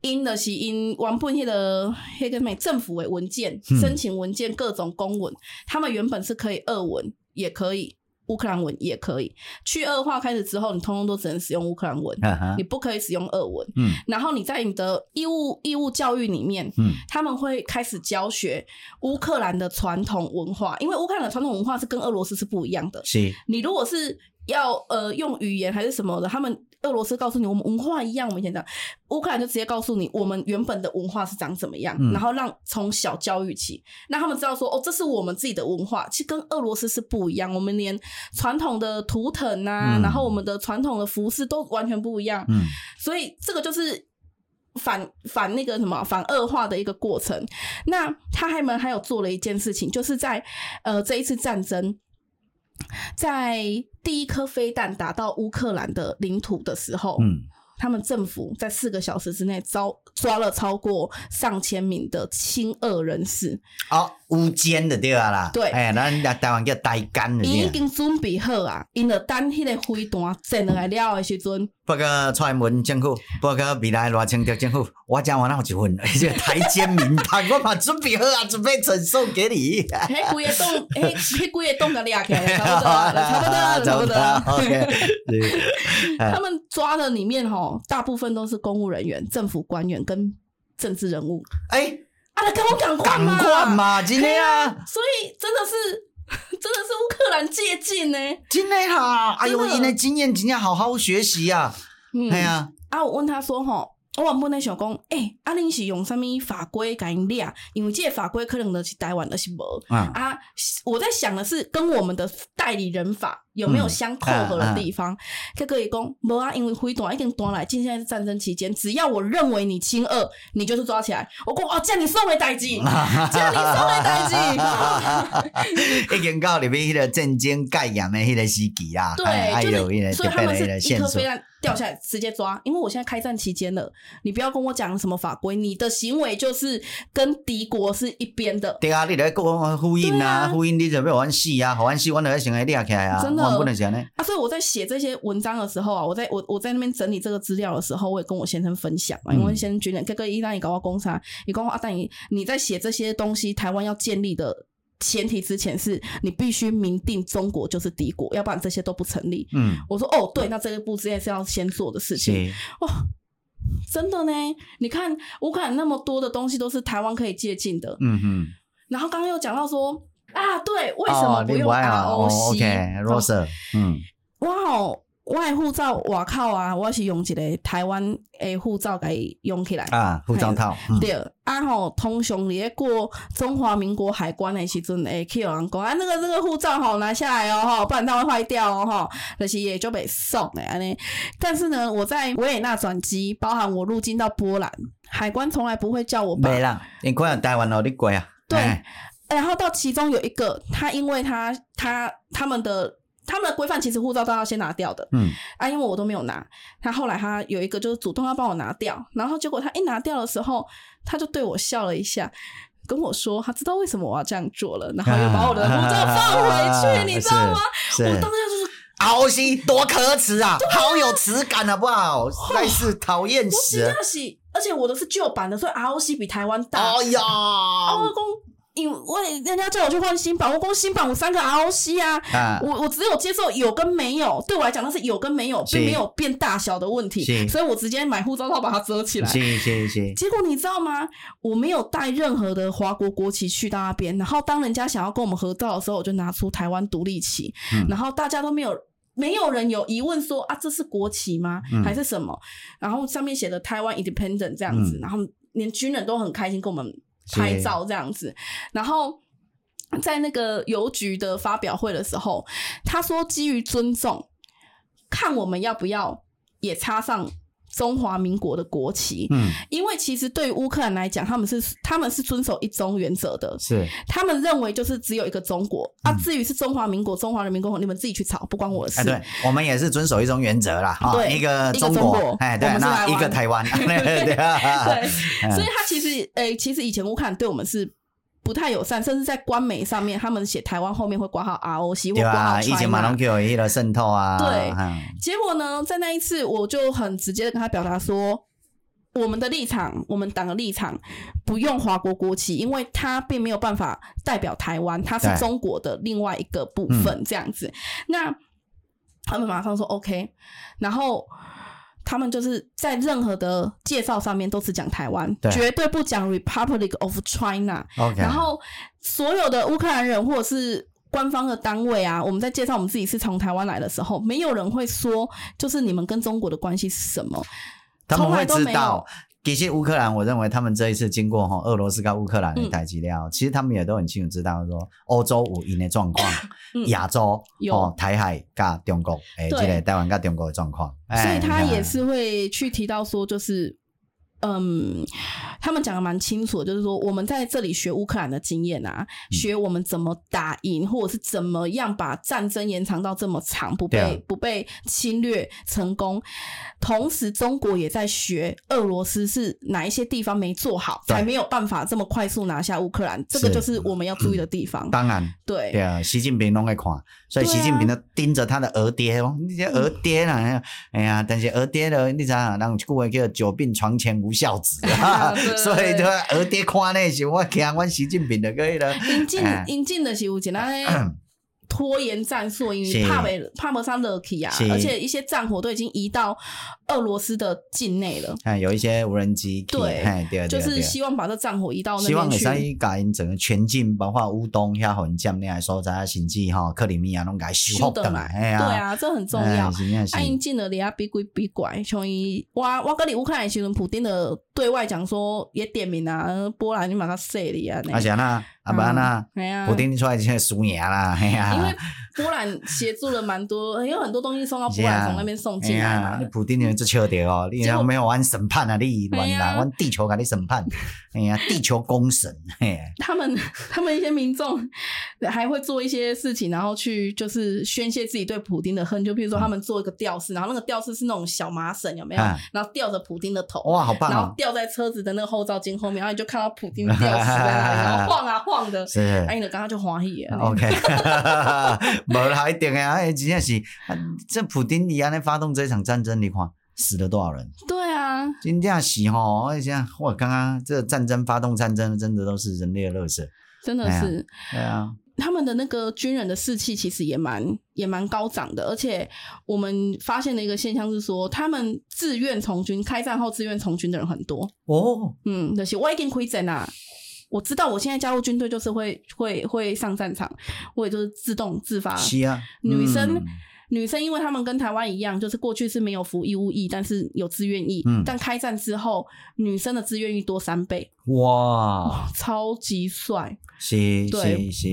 因的是因原本迄个迄个美政府的文件、嗯、申请文件各种公文，他们原本是可以俄文，也可以乌克兰文，也可以。去二化开始之后，你通通都只能使用乌克兰文，啊、你不可以使用俄文。嗯，然后你在你的义务义务教育里面，嗯，他们会开始教学乌克兰的传统文化，因为乌克兰的传统文化是跟俄罗斯是不一样的。是，你如果是要呃用语言还是什么的，他们。俄罗斯告诉你，我们文化一样。我们现在乌克兰就直接告诉你，我们原本的文化是长怎么样，嗯、然后让从小教育起，让他们知道说，哦，这是我们自己的文化，其实跟俄罗斯是不一样。我们连传统的图腾啊，嗯、然后我们的传统的服饰都完全不一样。嗯，所以这个就是反反那个什么反恶化的一个过程。那他还们还有做了一件事情，就是在呃这一次战争。在第一颗飞弹打到乌克兰的领土的时候，嗯，他们政府在四个小时之内招抓了超过上千名的亲俄人士。哦。乌奸的对啊啦，对，哎，咱台湾叫台干的。伊已经准备好啊，因着等迄个飞弹进来了的时阵。报告蔡英文政府，报告未来赖清德政府，我讲完那有一份，这个台奸名单，我嘛准备好啊，准备赠送给你。迄几个洞，迄迄几个洞个裂开，差不多，差不多，差不多。OK，他们抓的里面吼，大部分都是公务人员、政府官员跟政治人物。哎。啊，跟我赶快嘛！赶快嘛，今天啊，所以真的是，真的是乌克兰借鉴呢。真的哈，哎呦，因的经验，真要好好学习啊。嗯，哎呀，啊，我问他说，吼。我原本在想讲，诶、欸，啊，恁是用啥物法规甲因掠？因为这个法规可能就是台湾的是无。嗯、啊，我在想的是跟我们的代理人法有没有相扣合的地方。结果伊讲无啊，因为飞弹已经弹来，现在是战争期间，只要我认为你亲二，你就是抓起来。我讲哦，叫你送回代志，叫你送回代志。已经到里面迄个震惊盖阳的迄个时期啊，对，哎、就是所以他们是一颗飞弹。掉下来直接抓，因为我现在开战期间了，你不要跟我讲什么法规，你的行为就是跟敌国是一边的。对啊，你来跟我呼应啊，呼应你就要玩戏啊，好玩戏，我来先来立起来啊，真的不能讲呢。啊，所以我在写这些文章的时候啊，我在我我在那边整理这个资料的时候，我也跟我先生分享啊，因为先生觉得这个一旦你搞到工厂，你跟我啊，但你你在写这些东西，台湾要建立的。前提之前是你必须明定中国就是敌国，要不然这些都不成立。嗯，我说哦，对，那这个步之前是要先做的事情。哇哦，真的呢，你看乌克兰那么多的东西都是台湾可以借鉴的。嗯哼。然后刚刚又讲到说啊，对，为什么不用 ROC？OK，Rose，嗯，哇哦，我的护照外靠啊，我是用一个台湾诶护照给用起来啊，护照套。嗯、对，啊吼，通常你过中华民国海关的时阵，诶，去有人讲啊，那个那个护照吼拿下来哦，吼，不然它会坏掉哦，吼，那些也就被送诶，安尼。但是呢，我在维也纳转机，包含我入境到波兰，海关从来不会叫我。没啦，你过来台湾哦，你过啊。对，然后到其中有一个，他因为他他他们的。他们的规范其实护照都要先拿掉的，嗯，啊，因为我都没有拿，他后来他有一个就是主动要帮我拿掉，然后结果他一拿掉的时候，他就对我笑了一下，跟我说他知道为什么我要这样做了，然后又把我的护照放回去，啊、你知道吗？我当下就是凹西多可耻啊，好有耻感好不好？但是讨厌死了，而且我的是旧版的，所以 ROC 比台湾大。哎呀，因为人家叫我去换新版，我光新版我三个 ROC 啊，啊我我只有接受有跟没有，对我来讲那是有跟没有，并没有变大小的问题，所以我直接买护照套把它遮起来。行行行。结果你知道吗？我没有带任何的华国国旗去到那边，然后当人家想要跟我们合照的时候，我就拿出台湾独立旗，嗯、然后大家都没有，没有人有疑问说啊，这是国旗吗？嗯、还是什么？然后上面写的台湾 Independent 这样子，嗯、然后连军人都很开心跟我们。拍照这样子，然后在那个邮局的发表会的时候，他说基于尊重，看我们要不要也插上中华民国的国旗。嗯，因为其实对于乌克兰来讲，他们是他们是遵守一中原则的，是他们认为就是只有一个中国、嗯、啊。至于是中华民国、中华人民共和国，你们自己去吵，不关我的事。哎、对，我们也是遵守一中原则啦。对，一个中国，哎，对，那一个台湾，对，所以他其实，哎、欸，其实以前乌克兰对我们是。不太友善，甚至在官媒上面，他们写台湾后面会挂号 ROC 或挂。以前马龙 Q 有的渗透啊。对，嗯、结果呢，在那一次，我就很直接的跟他表达说，我们的立场，我们党的立场，不用华国国旗，因为它并没有办法代表台湾，它是中国的另外一个部分，这样子。嗯、那他们马上说 OK，然后。他们就是在任何的介绍上面都只讲台湾，对绝对不讲 Republic of China。然后所有的乌克兰人或者是官方的单位啊，我们在介绍我们自己是从台湾来的时候，没有人会说就是你们跟中国的关系是什么，从来都没有。其实乌克兰，我认为他们这一次经过哈俄罗斯跟乌克兰的打击了，嗯、其实他们也都很清楚知道说欧洲五因的状况，亚、嗯、洲有。哦台海跟中国诶，这个台湾跟中国的状况，所以他也是会去提到说就是。嗯，他们讲的蛮清楚的，就是说我们在这里学乌克兰的经验啊，嗯、学我们怎么打赢，或者是怎么样把战争延长到这么长，不被、啊、不被侵略成功。同时，中国也在学俄罗斯是哪一些地方没做好，才没有办法这么快速拿下乌克兰。这个就是我们要注意的地方。嗯、当然，对对啊，习近平拢爱看，所以习近平都盯着他的儿爹哦，你这儿爹啦，嗯、哎呀，但是儿爹的你知道，让各位叫久病床前无孝子啊，所以就儿爹看那些，我看我习近平就可以了。引进引进的是有钱啊。拖延战术，因为帕梅帕梅上 lucky 啊，而且一些战火都已经移到俄罗斯的境内了。哎，有一些无人机，对，就是希望把这战火移到那边去。希望可以把整个全境，包括乌东遐很将那来说，在甚至哈克里米亚拢给修复的来。哎对啊，这很重要。他已经进了，你要比鬼比怪。从伊我我跟你乌克兰新闻，普丁的对外讲说也点名啊，波兰你把他杀了啊。而且呢。啊不然呢？普丁出来就输赢啦，哎呀！因为波兰协助了蛮多，有很多东西送到波兰，从那边送进来嘛。你普丁人就笑掉哦，你没有玩审判啊？你玩哪？玩地球给你审判？哎呀，地球公审！他们 他们一些民众还会做一些事情，然后去就是宣泄自己对普丁的恨，就比如说他们做一个吊饰，然后那个吊饰是那种小麻绳，有没有？然后吊着普丁的头，哇，好棒！然后吊在车子的那个后照镜后面，然后你就看到普丁吊饰在那里，然后晃啊晃。的，是，哎，你刚刚就欢喜啊。OK，无啦，一定啊，真正是，这普丁你安尼发动这场战争，你看死了多少人？对啊，真正是吼，而且我刚刚这战争发动战争，真的都是人类的垃圾，真的是。对啊，他们的那个军人的士气其实也蛮也蛮高涨的，而且我们发现的一个现象是说，他们自愿从军，开战后自愿从军的人很多。哦，嗯，就是我已经亏钱啊。我知道，我现在加入军队就是会会会上战场，我也就是自动自发。是啊，女生、嗯、女生，因为他们跟台湾一样，就是过去是没有服义务役，但是有自愿役。嗯，但开战之后，女生的自愿役多三倍。哇，超级帅！是是是，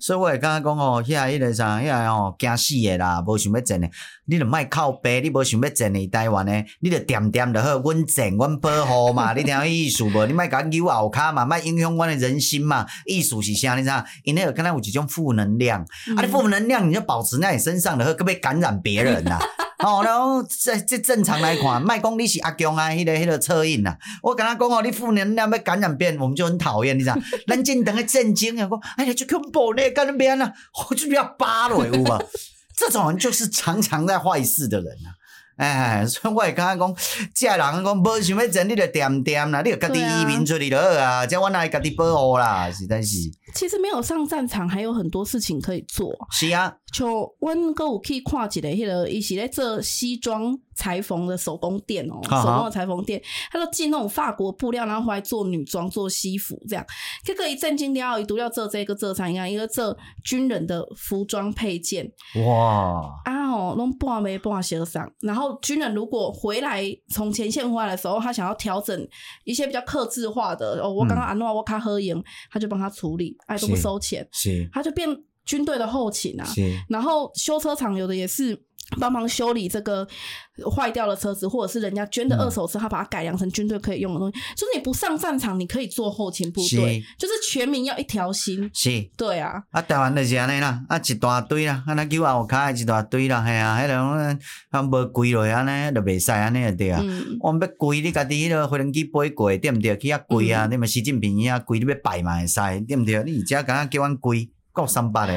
所以我会感觉讲哦，遐迄个啥，遐哦惊死的啦，无想要整的，你着莫靠背，你无想要整的台湾的，你着点点着好，阮整，阮保护嘛，你听我意思无？你莫甲扭后骹嘛，莫影响阮诶人心嘛。意思是啥？你知影？因迄个敢若有一种负能量，嗯、啊，你负能量你就保持在你身上的，可别感染别人呐。哦，然后这这正常来看，卖讲你是阿强啊，迄、那个迄、那个车印呐。我跟他讲哦，你负能量要感染别人，我们就很讨厌，你知道？冷静等个震惊啊，讲哎呀，就恐怖呢，干那边啊，我就不要扒了，有无？这种人就是常常在坏事的人啊。哎，所以我会跟他讲，这人讲无想要整，你就点点啦，你就家己移民出去就好啊，这我哪会家己保护啦，实在是。其实没有上战场，还有很多事情可以做。是啊，就阮阁有去看一个迄个，伊是咧做西装裁缝的手工店哦、喔，手工的裁缝店，他都进那种法国布料，然后回来做女装、做西服这样。结果一震惊了，伊都要做这个做啥样？一个做军人的服装配件。哇！啊哦，拢半卖半销上。然后军人如果回来从前线回来的时候，他想要调整一些比较克制化的哦，我刚刚安诺我卡喝赢，他就帮他处理。哎，都不收钱，是，他就变军队的后勤啊，是，然后修车厂有的也是。帮忙修理这个坏掉的车子，或者是人家捐的二手车，他把它改良成军队可以用的东西。就是你不上战场，你可以做后勤部队，就是全民要一条心。是，对啊。啊，台湾就是安尼啦，啊一大堆啦，啊那叫后卡一大堆啦，系啊，迄种啊无贵落安尼，就袂使安尼对啊。我们要贵，你家己迄个飞机飞过，对不对？去遐贵啊，你嘛习近平遐贵，你要摆嘛会使，对不对？你而家刚刚叫阮贵，够三八的。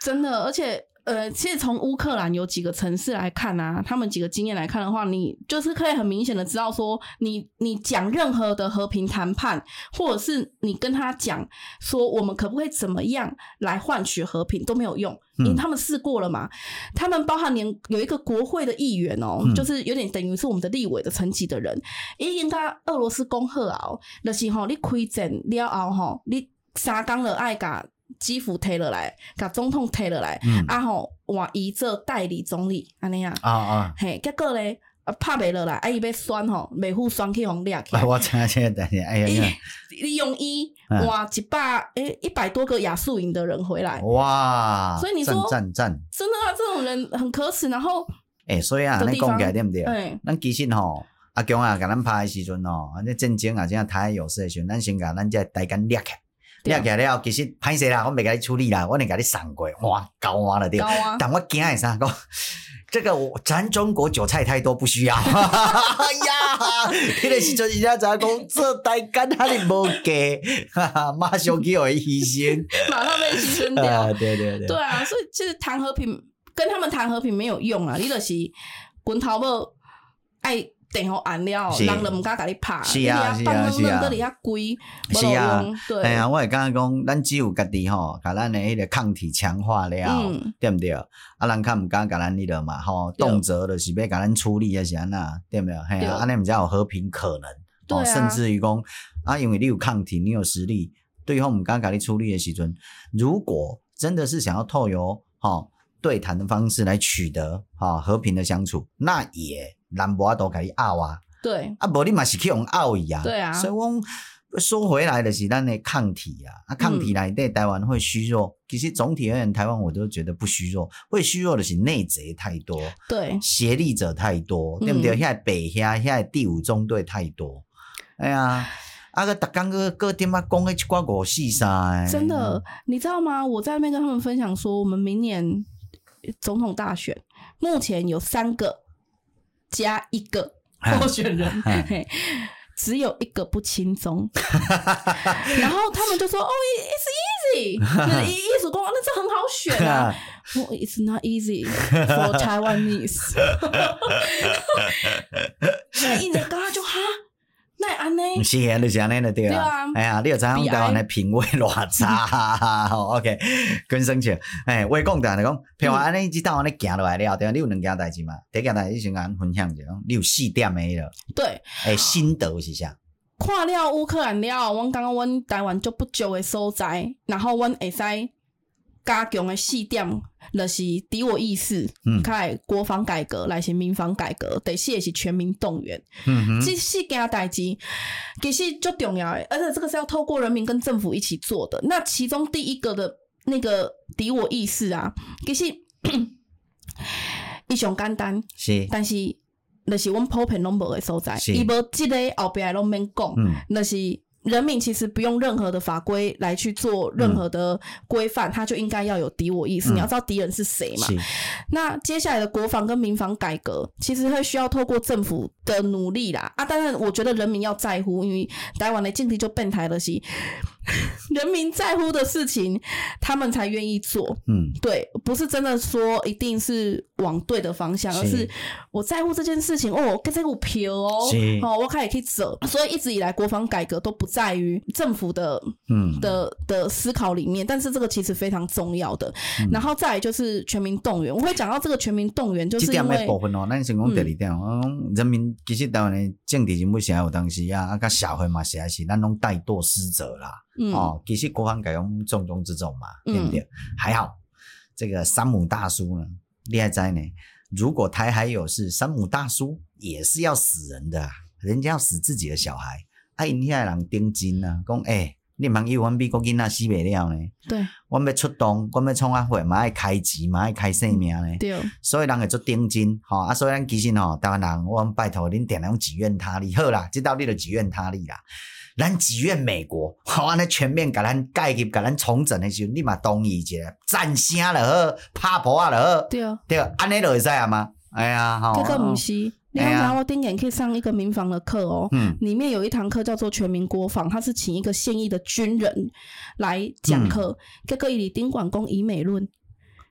真的，而且。呃，其实从乌克兰有几个城市来看啊，他们几个经验来看的话，你就是可以很明显的知道说，你你讲任何的和平谈判，或者是你跟他讲说我们可不可以怎么样来换取和平都没有用，因为他们试过了嘛。他们包含连有一个国会的议员哦，就是有点等于是我们的立委的层级的人，已经他俄罗斯恭贺啊，就是吼你开战了后吼，你三刚了爱噶。基辅推了来，甲总统推了来，嗯、啊吼，换伊做代理总理，安尼啊，啊啊，嘿，结果咧，啊拍袂落来，啊伊要选吼，未付选去互掠去。我知影，知影，哎呀，利用伊换一百诶一百多个亚速营的人回来，哇！所以你说，赞赞赞，真的啊，这种人很可耻。然后，诶、欸，所以啊，咱讲起来对不对？哎，咱其实吼，阿强啊，甲咱拍诶时阵吼，安尼战争啊，这样台有事诶时阵，咱先甲咱这台干掠起。掠起来了，其实歹势啦，我袂甲你处理啦，我能甲你送过，哇，高啊了对。啊、但我惊诶啥？讲这个我咱中国韭菜太多，不需要。哎呀，迄个时阵人家在讲？这代干他哩无给，马上给我牺牲，马上被牺牲掉。啊、对对对。对啊，所以其实谈和平跟他们谈和平没有用啊，你就是滚头无爱。等候按了，人都唔敢甲你拍，是啊是啊是啊，搁你遐贵，是啊，对，哎呀，我会感觉讲，咱只有家己吼，甲咱的迄个抗体强化了，嗯、对不对？啊，人较唔敢甲咱迄个嘛，吼，动辄就是要甲咱处理啊，是安那，对不对？嘿啊，安尼毋才有和平可能，哦，甚至于讲啊，因为你有抗体，你有实力，对方唔敢甲你处理的时阵，如果真的是想要透过吼对谈的方式来取得哈和平的相处，那也。难无都可以拗啊，对，啊，无你嘛是去用拗伊啊，对啊，所以讲说回来的是咱的抗体啊，啊，抗体内对台湾会虚弱，嗯、其实总体而言，台湾我都觉得不虚弱，会虚弱的是内贼太多，对，协力者太多，对不对？现在北下，现在第五中队太多，哎呀，啊个逐工个个点啊讲个一挂五四三，真的，你知道吗？我在那边跟他们分享说，我们明年总统大选，目前有三个。加一个候选人，只有一个不轻松，然后他们就说：“哦，it's easy，就是意思说，那这很好选啊。”Oh, it's not easy for Taiwanese。一年刚刚就哈。那安呢？是啊，就是安尼了对啊。哎呀，你有知影台湾的品味偌差？OK，跟生气。哎，我讲的，你讲，譬如安尼，即当安尼行落来了，对啊，你有两件代志嘛？第一件代志先跟分享一下，你有四点的了。对。诶，心得是啥？看了乌克兰了，阮感觉阮台湾足不足的所在，然后阮会使加强的四点，就是敌我意识，开、嗯、国防改革，来是民防改革，第四是全民动员。嗯哼，这四件代志其实就重要诶，而且这个是要透过人民跟政府一起做的。那其中第一个的那个敌我意识啊，其实 一上简单，是，但是那是我们普遍拢无诶所在，伊无即个后边拢免讲，那是。人民其实不用任何的法规来去做任何的规范，嗯、他就应该要有敌我意识。嗯、你要知道敌人是谁嘛？那接下来的国防跟民防改革，其实会需要透过政府的努力啦。啊，当然，我觉得人民要在乎，因为台湾的政治就变态了是。人民在乎的事情，他们才愿意做。嗯，对，不是真的说一定是往对的方向，是而是我在乎这件事情。哦，跟这股票哦，是哦，我可以去走。所以一直以来，国防改革都不在于政府的嗯的的思考里面，但是这个其实非常重要的。嗯、然后再来就是全民动员，我会讲到这个全民动员，就是因为部分哦，咱先讲第二点哦，嗯、人民其实台湾的政治人物现在有当时啊，啊，甲社会嘛，实在是咱拢怠惰失责啦。嗯、哦，其实国防改革重中之重嘛，对不对？嗯、还好，这个山姆大叔呢，厉害在呢。如果台海有事，山姆大叔也是要死人的，人家要死自己的小孩。啊，因遐人盯紧呢，讲诶，你茫以为阮美国囡仔死袂了呢？对，阮要出动，阮要创啊会，嘛爱开钱，嘛爱开性命呢。对，所以人会做盯紧，吼啊，所以咱其实吼，台湾人，我拜托恁点样祈愿他利，好啦，这道理就祈愿他利啦。咱祈愿美国，好 安尼全面甲咱改革、甲咱重整的时候，你嘛同意一下，战声了好，拍婆啊了好，对啊，对啊，安尼就会使啊吗？哎呀，好，这个不是，你看我顶年可以上一个民防的课哦，嗯，里面有一堂课叫做全民国防，他是请一个现役的军人来讲课，这个以丁管公以美论、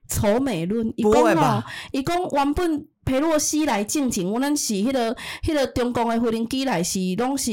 丑美论，一共哦，一共原本。裴洛西来进前，我咱是迄、那个、迄个中共的飞行机来是拢是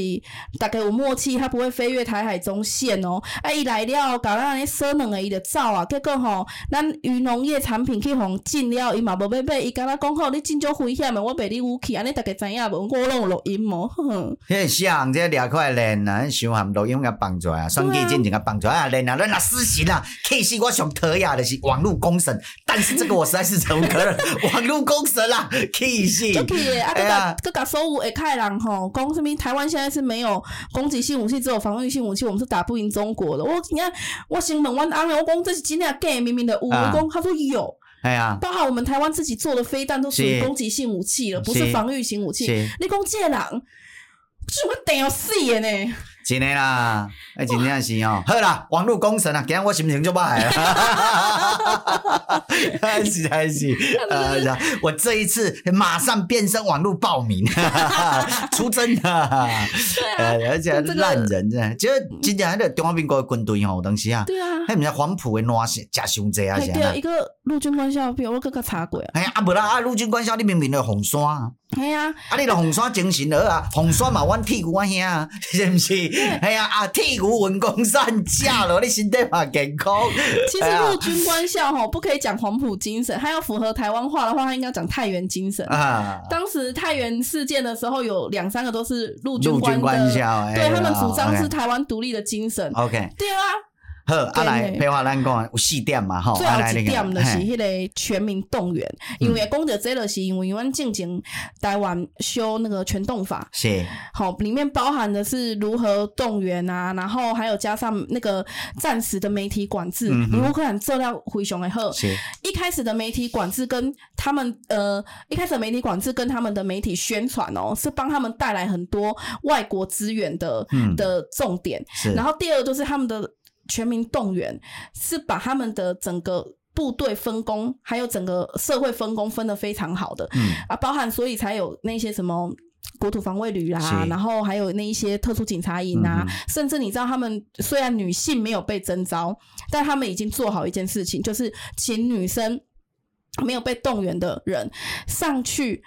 大概有默契，他不会飞越台海中线哦。啊，伊来了，搞咱安尼说两个伊就走啊。结果吼，咱渔农业产品去互禁了，伊嘛无要买，伊敢若讲吼，你真足危险的，我卖你武器，安尼逐个知影无？我拢有录音无？迄个像这掠块链啊，想含录音甲放出来啊，双机进前甲放出来啊，链啊，咱啊私刑啊，气死我上讨厌的是网络公审，但是这个我实在是忍无可忍 网络公审啊？气死！就气啊！各个各个所有会开人吼，讲什么？台湾现在是没有攻击性武器，只有防御性武器，我们是打不赢中国的。我你看，我先问阮阿妹，我讲这是真的假？明明的有，我讲他说有。哎呀，包含我们台湾自己做的飞弹都属于攻击性武器了，不是防御型武器。你讲这人，怎么等要死的呢？真的啦，哎，真正是哦。好啦，网络工程啊，今日我心情就歹了。是 还是，呃，我这一次马上变身网络暴民，出征啊！而且烂人，真的，就今天还得中华民国军队吼，有当时啊，对啊，还唔是黄埔的烂些，加伤济啊，对，一个陆军官校，比如我刚刚查过啊。哎呀，啊不啦，啊陆军官校，你明明就红山啊。系啊，啊你着红山精神了啊，红山嘛，阮铁牛仔兄，是毋是？系啊，啊铁牛稳功散架咯，你身体嘛健康。其实陆军官校吼，不可以讲黄埔精神，他要符合台湾话的话，他应该讲太原精神啊。当时太原事件的时候，有两三个都是陆军官的，陆军官校，对他们主张是台湾独立的精神。OK，对啊。好，啊来，譬如话咱讲有四点嘛，吼，最后一点就是迄个全民动员，因为讲到这个是因为阮进前台湾修那个全动法，是，好，里面包含的是如何动员啊，然后还有加上那个暂时的媒体管制，你乌克兰资料非常的好，是，一开始的媒体管制跟他们呃，一开始的媒体管制跟他们的媒体宣传哦，是帮他们带来很多外国资源的的重点，是，然后第二就是他们的。全民动员是把他们的整个部队分工，还有整个社会分工分得非常好的，嗯啊，包含所以才有那些什么国土防卫旅啦，是然后还有那一些特殊警察营啊，嗯、甚至你知道他们虽然女性没有被征召，但他们已经做好一件事情，就是请女生没有被动员的人上去。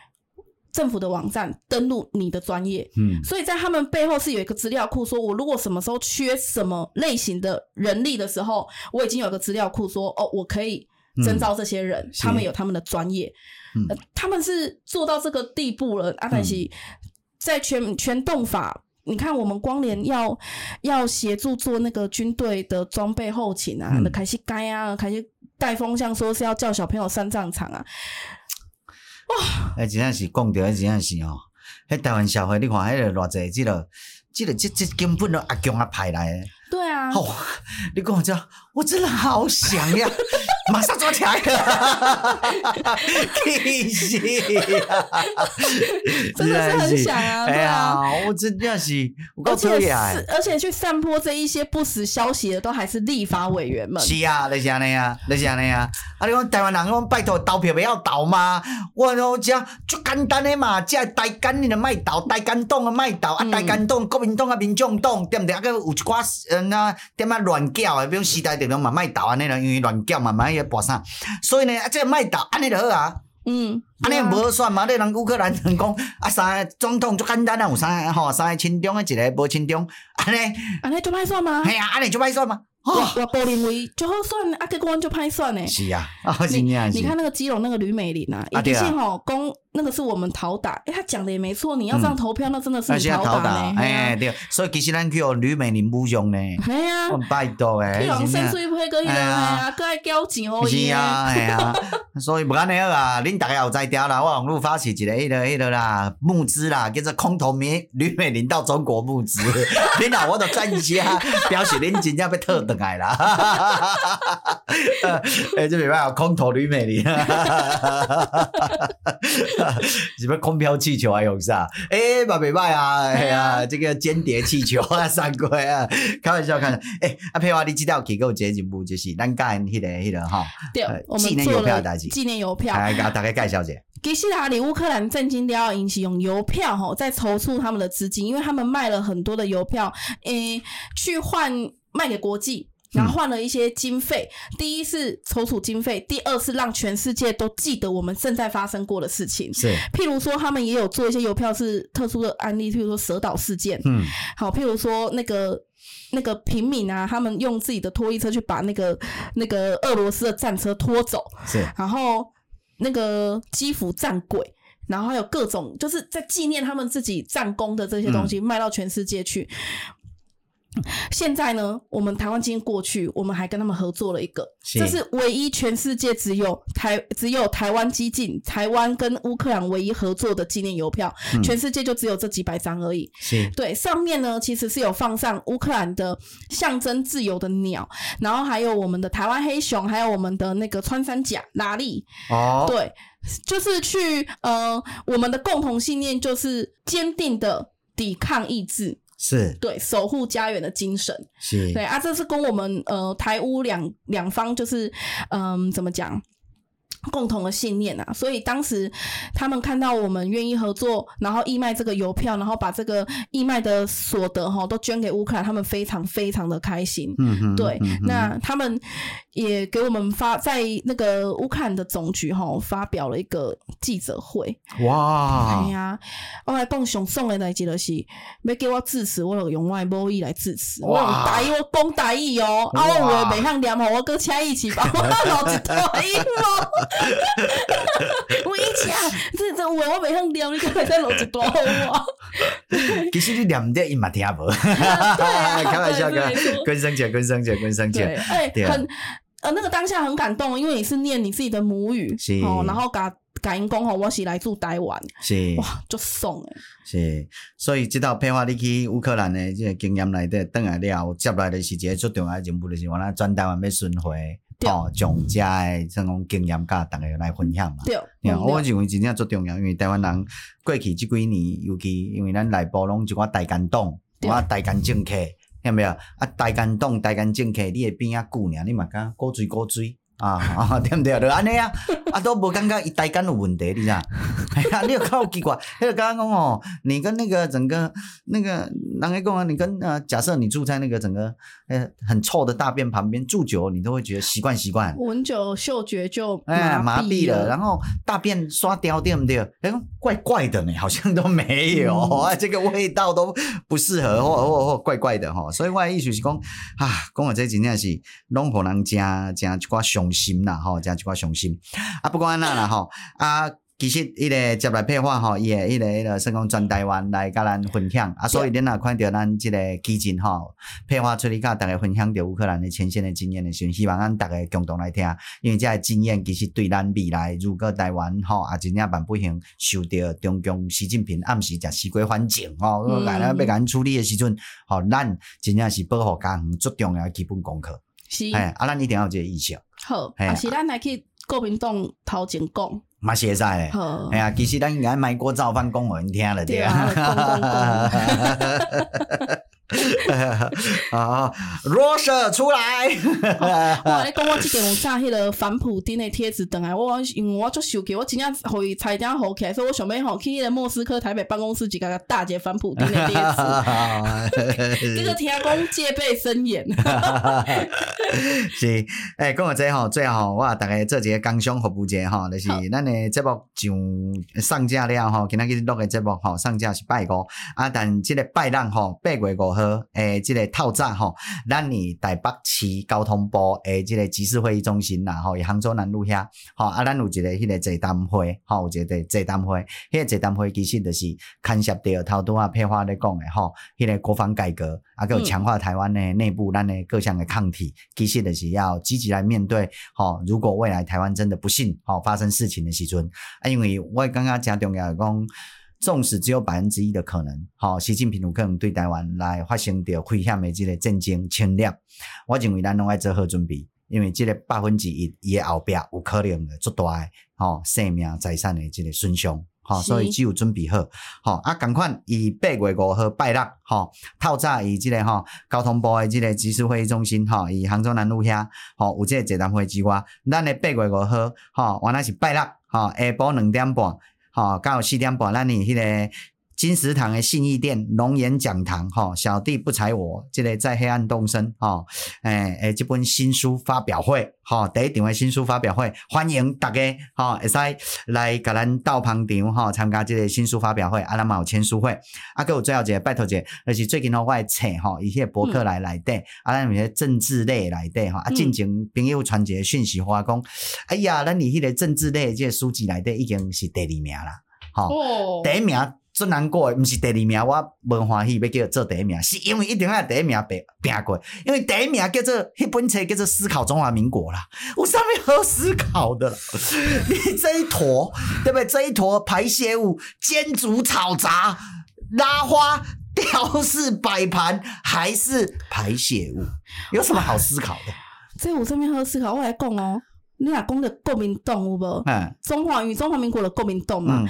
政府的网站登录你的专业，嗯，所以在他们背后是有一个资料库，说我如果什么时候缺什么类型的人力的时候，我已经有个资料库说，哦，我可以征召这些人，嗯、他们有他们的专业，嗯、呃，他们是做到这个地步了。阿凡西在全全动法你看，我们光联要要协助做那个军队的装备后勤啊，那开始改啊，开始带风向，说是要叫小朋友上战场啊。哇！哎，真正是讲到，真正是哦，迄台湾社会，你看迄个偌济，即个、即个、即即根本都阿强阿派来的。对啊。哦，你讲我讲，我真的好想呀。马上抓起来！气死！真的是很想啊，对啊，我真的是，而且而且去散播这一些不实消息的，都还是立法委员们。是啊，你想那样，你想那样。啊，你讲台湾人，我拜托投票不要投吗？我讲就简单的嘛，即系台干你的卖投，台干党的卖投，啊，台干党国民党啊，民众党对不对？啊，个有一寡嗯啊，点啊乱叫的，比如时代力量嘛卖投啊，那种因为乱叫嘛，嘛要播啥？所以呢，啊，这个卖倒安尼就好啊。嗯，安尼无好算嘛？你人乌克兰人讲啊，三个总统足简单啊，有三个吼，三个亲中的，一个无亲中，安尼安尼就歹算吗？系啊，安尼就歹算吗？我我不认为就好算，啊，结果就歹算呢。是啊，你你看那个基隆那个吕美玲啊，一定是吼公那个是我们讨打，哎，他讲的也没错，你要这样投票，那真的是讨打呢。哎，对，所以其实咱去哦吕美玲不用呢。系啊，拜托诶。去用圣水配个迄个，啊，搁爱交钱哦。是啊，系啊，所以不安尼啊，恁大家有在调啦，我网络发起一个迄个迄个啦募资啦，叫做空投美吕美玲到中国募资，恁啊，我都专家表示恁真正要特。来啦！哎，这没办法，空投吕美玲，什么空飘气球还有啥？哎，嘛没办啊！哎呀，这个间谍气球啊，三龟啊，开玩笑，看。哎，阿佩华，你知道几个节节目就是咱干迄个迄个哈？对，我们做了纪念邮票，来给大家介绍一下。其实啊，乌克兰震惊掉，引起用邮票哈，在筹措他们的资金，因为他们卖了很多的邮票，诶，去换。卖给国际，然后换了一些经费。嗯、第一是筹措经费，第二是让全世界都记得我们正在发生过的事情。是，譬如说他们也有做一些邮票是特殊的案例，譬如说蛇岛事件。嗯，好，譬如说那个那个平民啊，他们用自己的拖曳车去把那个那个俄罗斯的战车拖走。是，然后那个基辅战鬼，然后还有各种就是在纪念他们自己战功的这些东西，嗯、卖到全世界去。现在呢，我们台湾今天过去，我们还跟他们合作了一个，是这是唯一全世界只有台只有台湾激进，台湾跟乌克兰唯一合作的纪念邮票，嗯、全世界就只有这几百张而已。是对，上面呢其实是有放上乌克兰的象征自由的鸟，然后还有我们的台湾黑熊，还有我们的那个穿山甲拉力。哦，对，就是去呃，我们的共同信念就是坚定的抵抗意志。是。对守护家园的精神，是。对啊，这是跟我们呃台乌两两方就是嗯、呃、怎么讲？共同的信念啊，所以当时他们看到我们愿意合作，然后义卖这个邮票，然后把这个义卖的所得哈都捐给乌克兰，他们非常非常的开心。嗯哼，对，嗯、那他们也给我们发在那个乌克兰的总局哈发表了一个记者会。哇！哎呀，我来讲上送的代志就是，没给我支持，我有用我的母语来支持。我用台语，我讲台语哦，啊哇，我袂向念，我跟请一起吧，我老子台语哦。我一讲，这这话我每趟聊，你可以在楼子多好哇。其实你念的伊嘛听无，开玩笑，跟跟生姐，跟生姐，跟生姐。对，很呃，那个当下很感动，因为你是念你自己的母语，哦，然后感感恩讲吼，我是来自台湾，是哇，就爽诶。是，所以这道配话你去乌克兰的这个经验来的，等来了，接来的是一个最重要的任务，就是我那转台湾要巡回。哦，从遮诶这种经验甲逐个来分享嘛。对，我认为真正最重要，因为台湾人过去即几年，尤其因为咱内部拢一寡大干党，一寡大干政客，听没有？啊，大干党、大干政客，你会变啊久尔，你嘛敢鼓水鼓水。啊啊，对不对？就安尼啊，啊都无感觉伊台干有问题，你知？哎呀，你有看奇怪？迄个刚刚讲哦，你跟那个整个那个人家讲啊，你跟呃，假设你住在那个整个呃很臭的大便旁边住久，你都会觉得习惯习惯，闻久嗅觉就哎麻痹了，然后大便刷掉，对不对？哎，怪怪的呢，好像都没有 啊，这个味道都不适合，或或或怪怪的哈。所以我的意思是讲啊，讲我这真正是拢互人家家一寡上。心啦吼，这样一寡伤心啊！不管安怎啦吼啊，其实伊个接来配话吼，伊个伊个伊个算讲全台湾来甲咱分享啊，所以恁若看到咱即个基金吼，配话出去甲逐个分享着乌克兰的前线的经验的时候，希望咱逐个共同来听，因为这个经验其实对咱未来如果台湾吼啊真正万不幸受到中共习近平暗时食西瓜反正吼，来咱要甲咱处理的时阵，吼，咱真正是保护家园最重要的基本功课。是，哎，啊，咱一定要有这个意识。好，啊，是咱来去国民党头前讲。嘛是会使诶，哎呀，其实咱应该买锅早饭讲互因听了对啊。啊，Russia 出来！哇，你讲我即个有炸迄个反普丁的贴子，等下我因为我足受气，我真正互伊差点好起来，所以我想要吼去迄个莫斯科台北办公室去甲个大姐反普丁的贴子。这个听讲戒备森严。是，诶、欸，讲到这吼，最后我大概做一个工商服务者吼，就是咱的节目上上架了吼，今仔日录的节目吼，上架是拜五啊，但即个拜六吼，八月五号。诶，即个透早吼，咱伫台北市交通部诶，即个集市会议中心啦，吼，杭州南路遐，吼啊，咱有一个迄个座谈会，吼，有一个座谈会，迄个座谈会其实就是牵涉到头拄啊配话咧讲诶，吼，迄个国防改革，啊，搁有强化台湾诶内部咱诶各项诶抗体，其实就是要积极来面对，吼，如果未来台湾真的不幸，吼，发生事情诶时阵，啊，因为我感觉诚重要讲。纵使只有百分之一的可能，吼，习近平有可能对台湾来发生着危险的这个战争侵略，我认为咱拢爱做好准备，因为这个百分之一伊的后壁有可能的足大的吼生命财产的这个损伤，吼，所以只有准备好，吼啊，共款以八月五号拜六，吼，透早以这个吼交通部的这个集思会议中心，吼，以杭州南路遐，吼有这个座谈会之外，咱的八月五号，吼，原来是拜六，吼，下晡两点半。好，刚好四点半，咱你迄个金石堂的信义店龙岩讲堂，哈，小弟不才我，这个在黑暗动身，哈，诶诶，这本新书发表会，哈，第一场的新书发表会，欢迎大家，哈，会使来甲咱到旁场，哈，参加这个新书发表会，啊，咱嘛有签书会，啊，搁有最后一个拜托者，就是最近吼我册，哈，伊迄个博客来内底，啊，咱有些政治类内底，哈，啊，进前朋友传一个讯息，话讲，哎呀，咱你迄个政治类这个书籍内底已经是第二名啦。吼、哦，第一名最难过诶，毋是第二名，我无欢喜要叫做第一名，是因为一定要第一名拼拼过，因为第一名叫做迄本册叫做《思考中华民国》啦，我上面好思考的，你这一坨对不对？这一坨排泄物，煎煮炒炸拉花吊饰摆盘，还是排泄物，有什么好思考的？这我上面好思考，我来讲哦。你若讲的国民党有无？嗯，中华与中华民国的国民党嘛，嗯、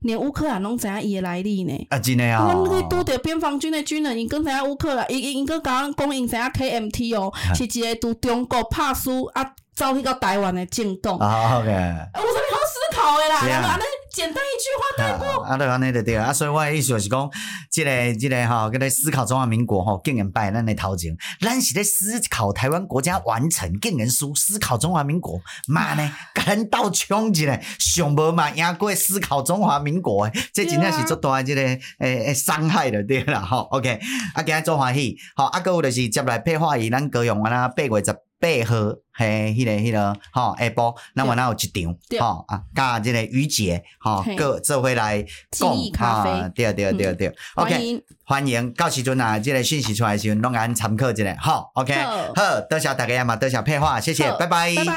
连乌克兰拢知影伊诶来历呢？啊，真诶啊、哦！我们拄着边防军诶军人，因更知影乌克兰，伊伊因更甲阮讲因知影 KMT 哦，嗯、是一个拄中国拍输啊，走去到台湾诶政党。啊，OK。我说你好思考诶啦，简单一句话带过。啊，对啊，那就对啊。所以我的意思就是讲，这个、这个哈，跟、喔、在思考中华民国吼，竟然摆咱的头前，咱是在思考台湾国家完成，竟然输思考中华民国，妈呢，跟咱斗抢一下，上无嘛赢过思考中华民国诶，这真正是足大这个诶诶伤害的对啦吼。OK，啊，今日做欢喜，好，啊，搁有就是接来配话以咱高雄啊，八月十。八号嘿，迄个迄个吼，下晡，那我那有一场吼啊，甲即个于姐吼，各做回来讲哈，对对对对，OK，欢迎。到时阵啊，这个讯息出来时阵，拢按参考一下，吼，OK，好，多谢大家嘛，多谢配话，谢谢，拜拜，拜拜。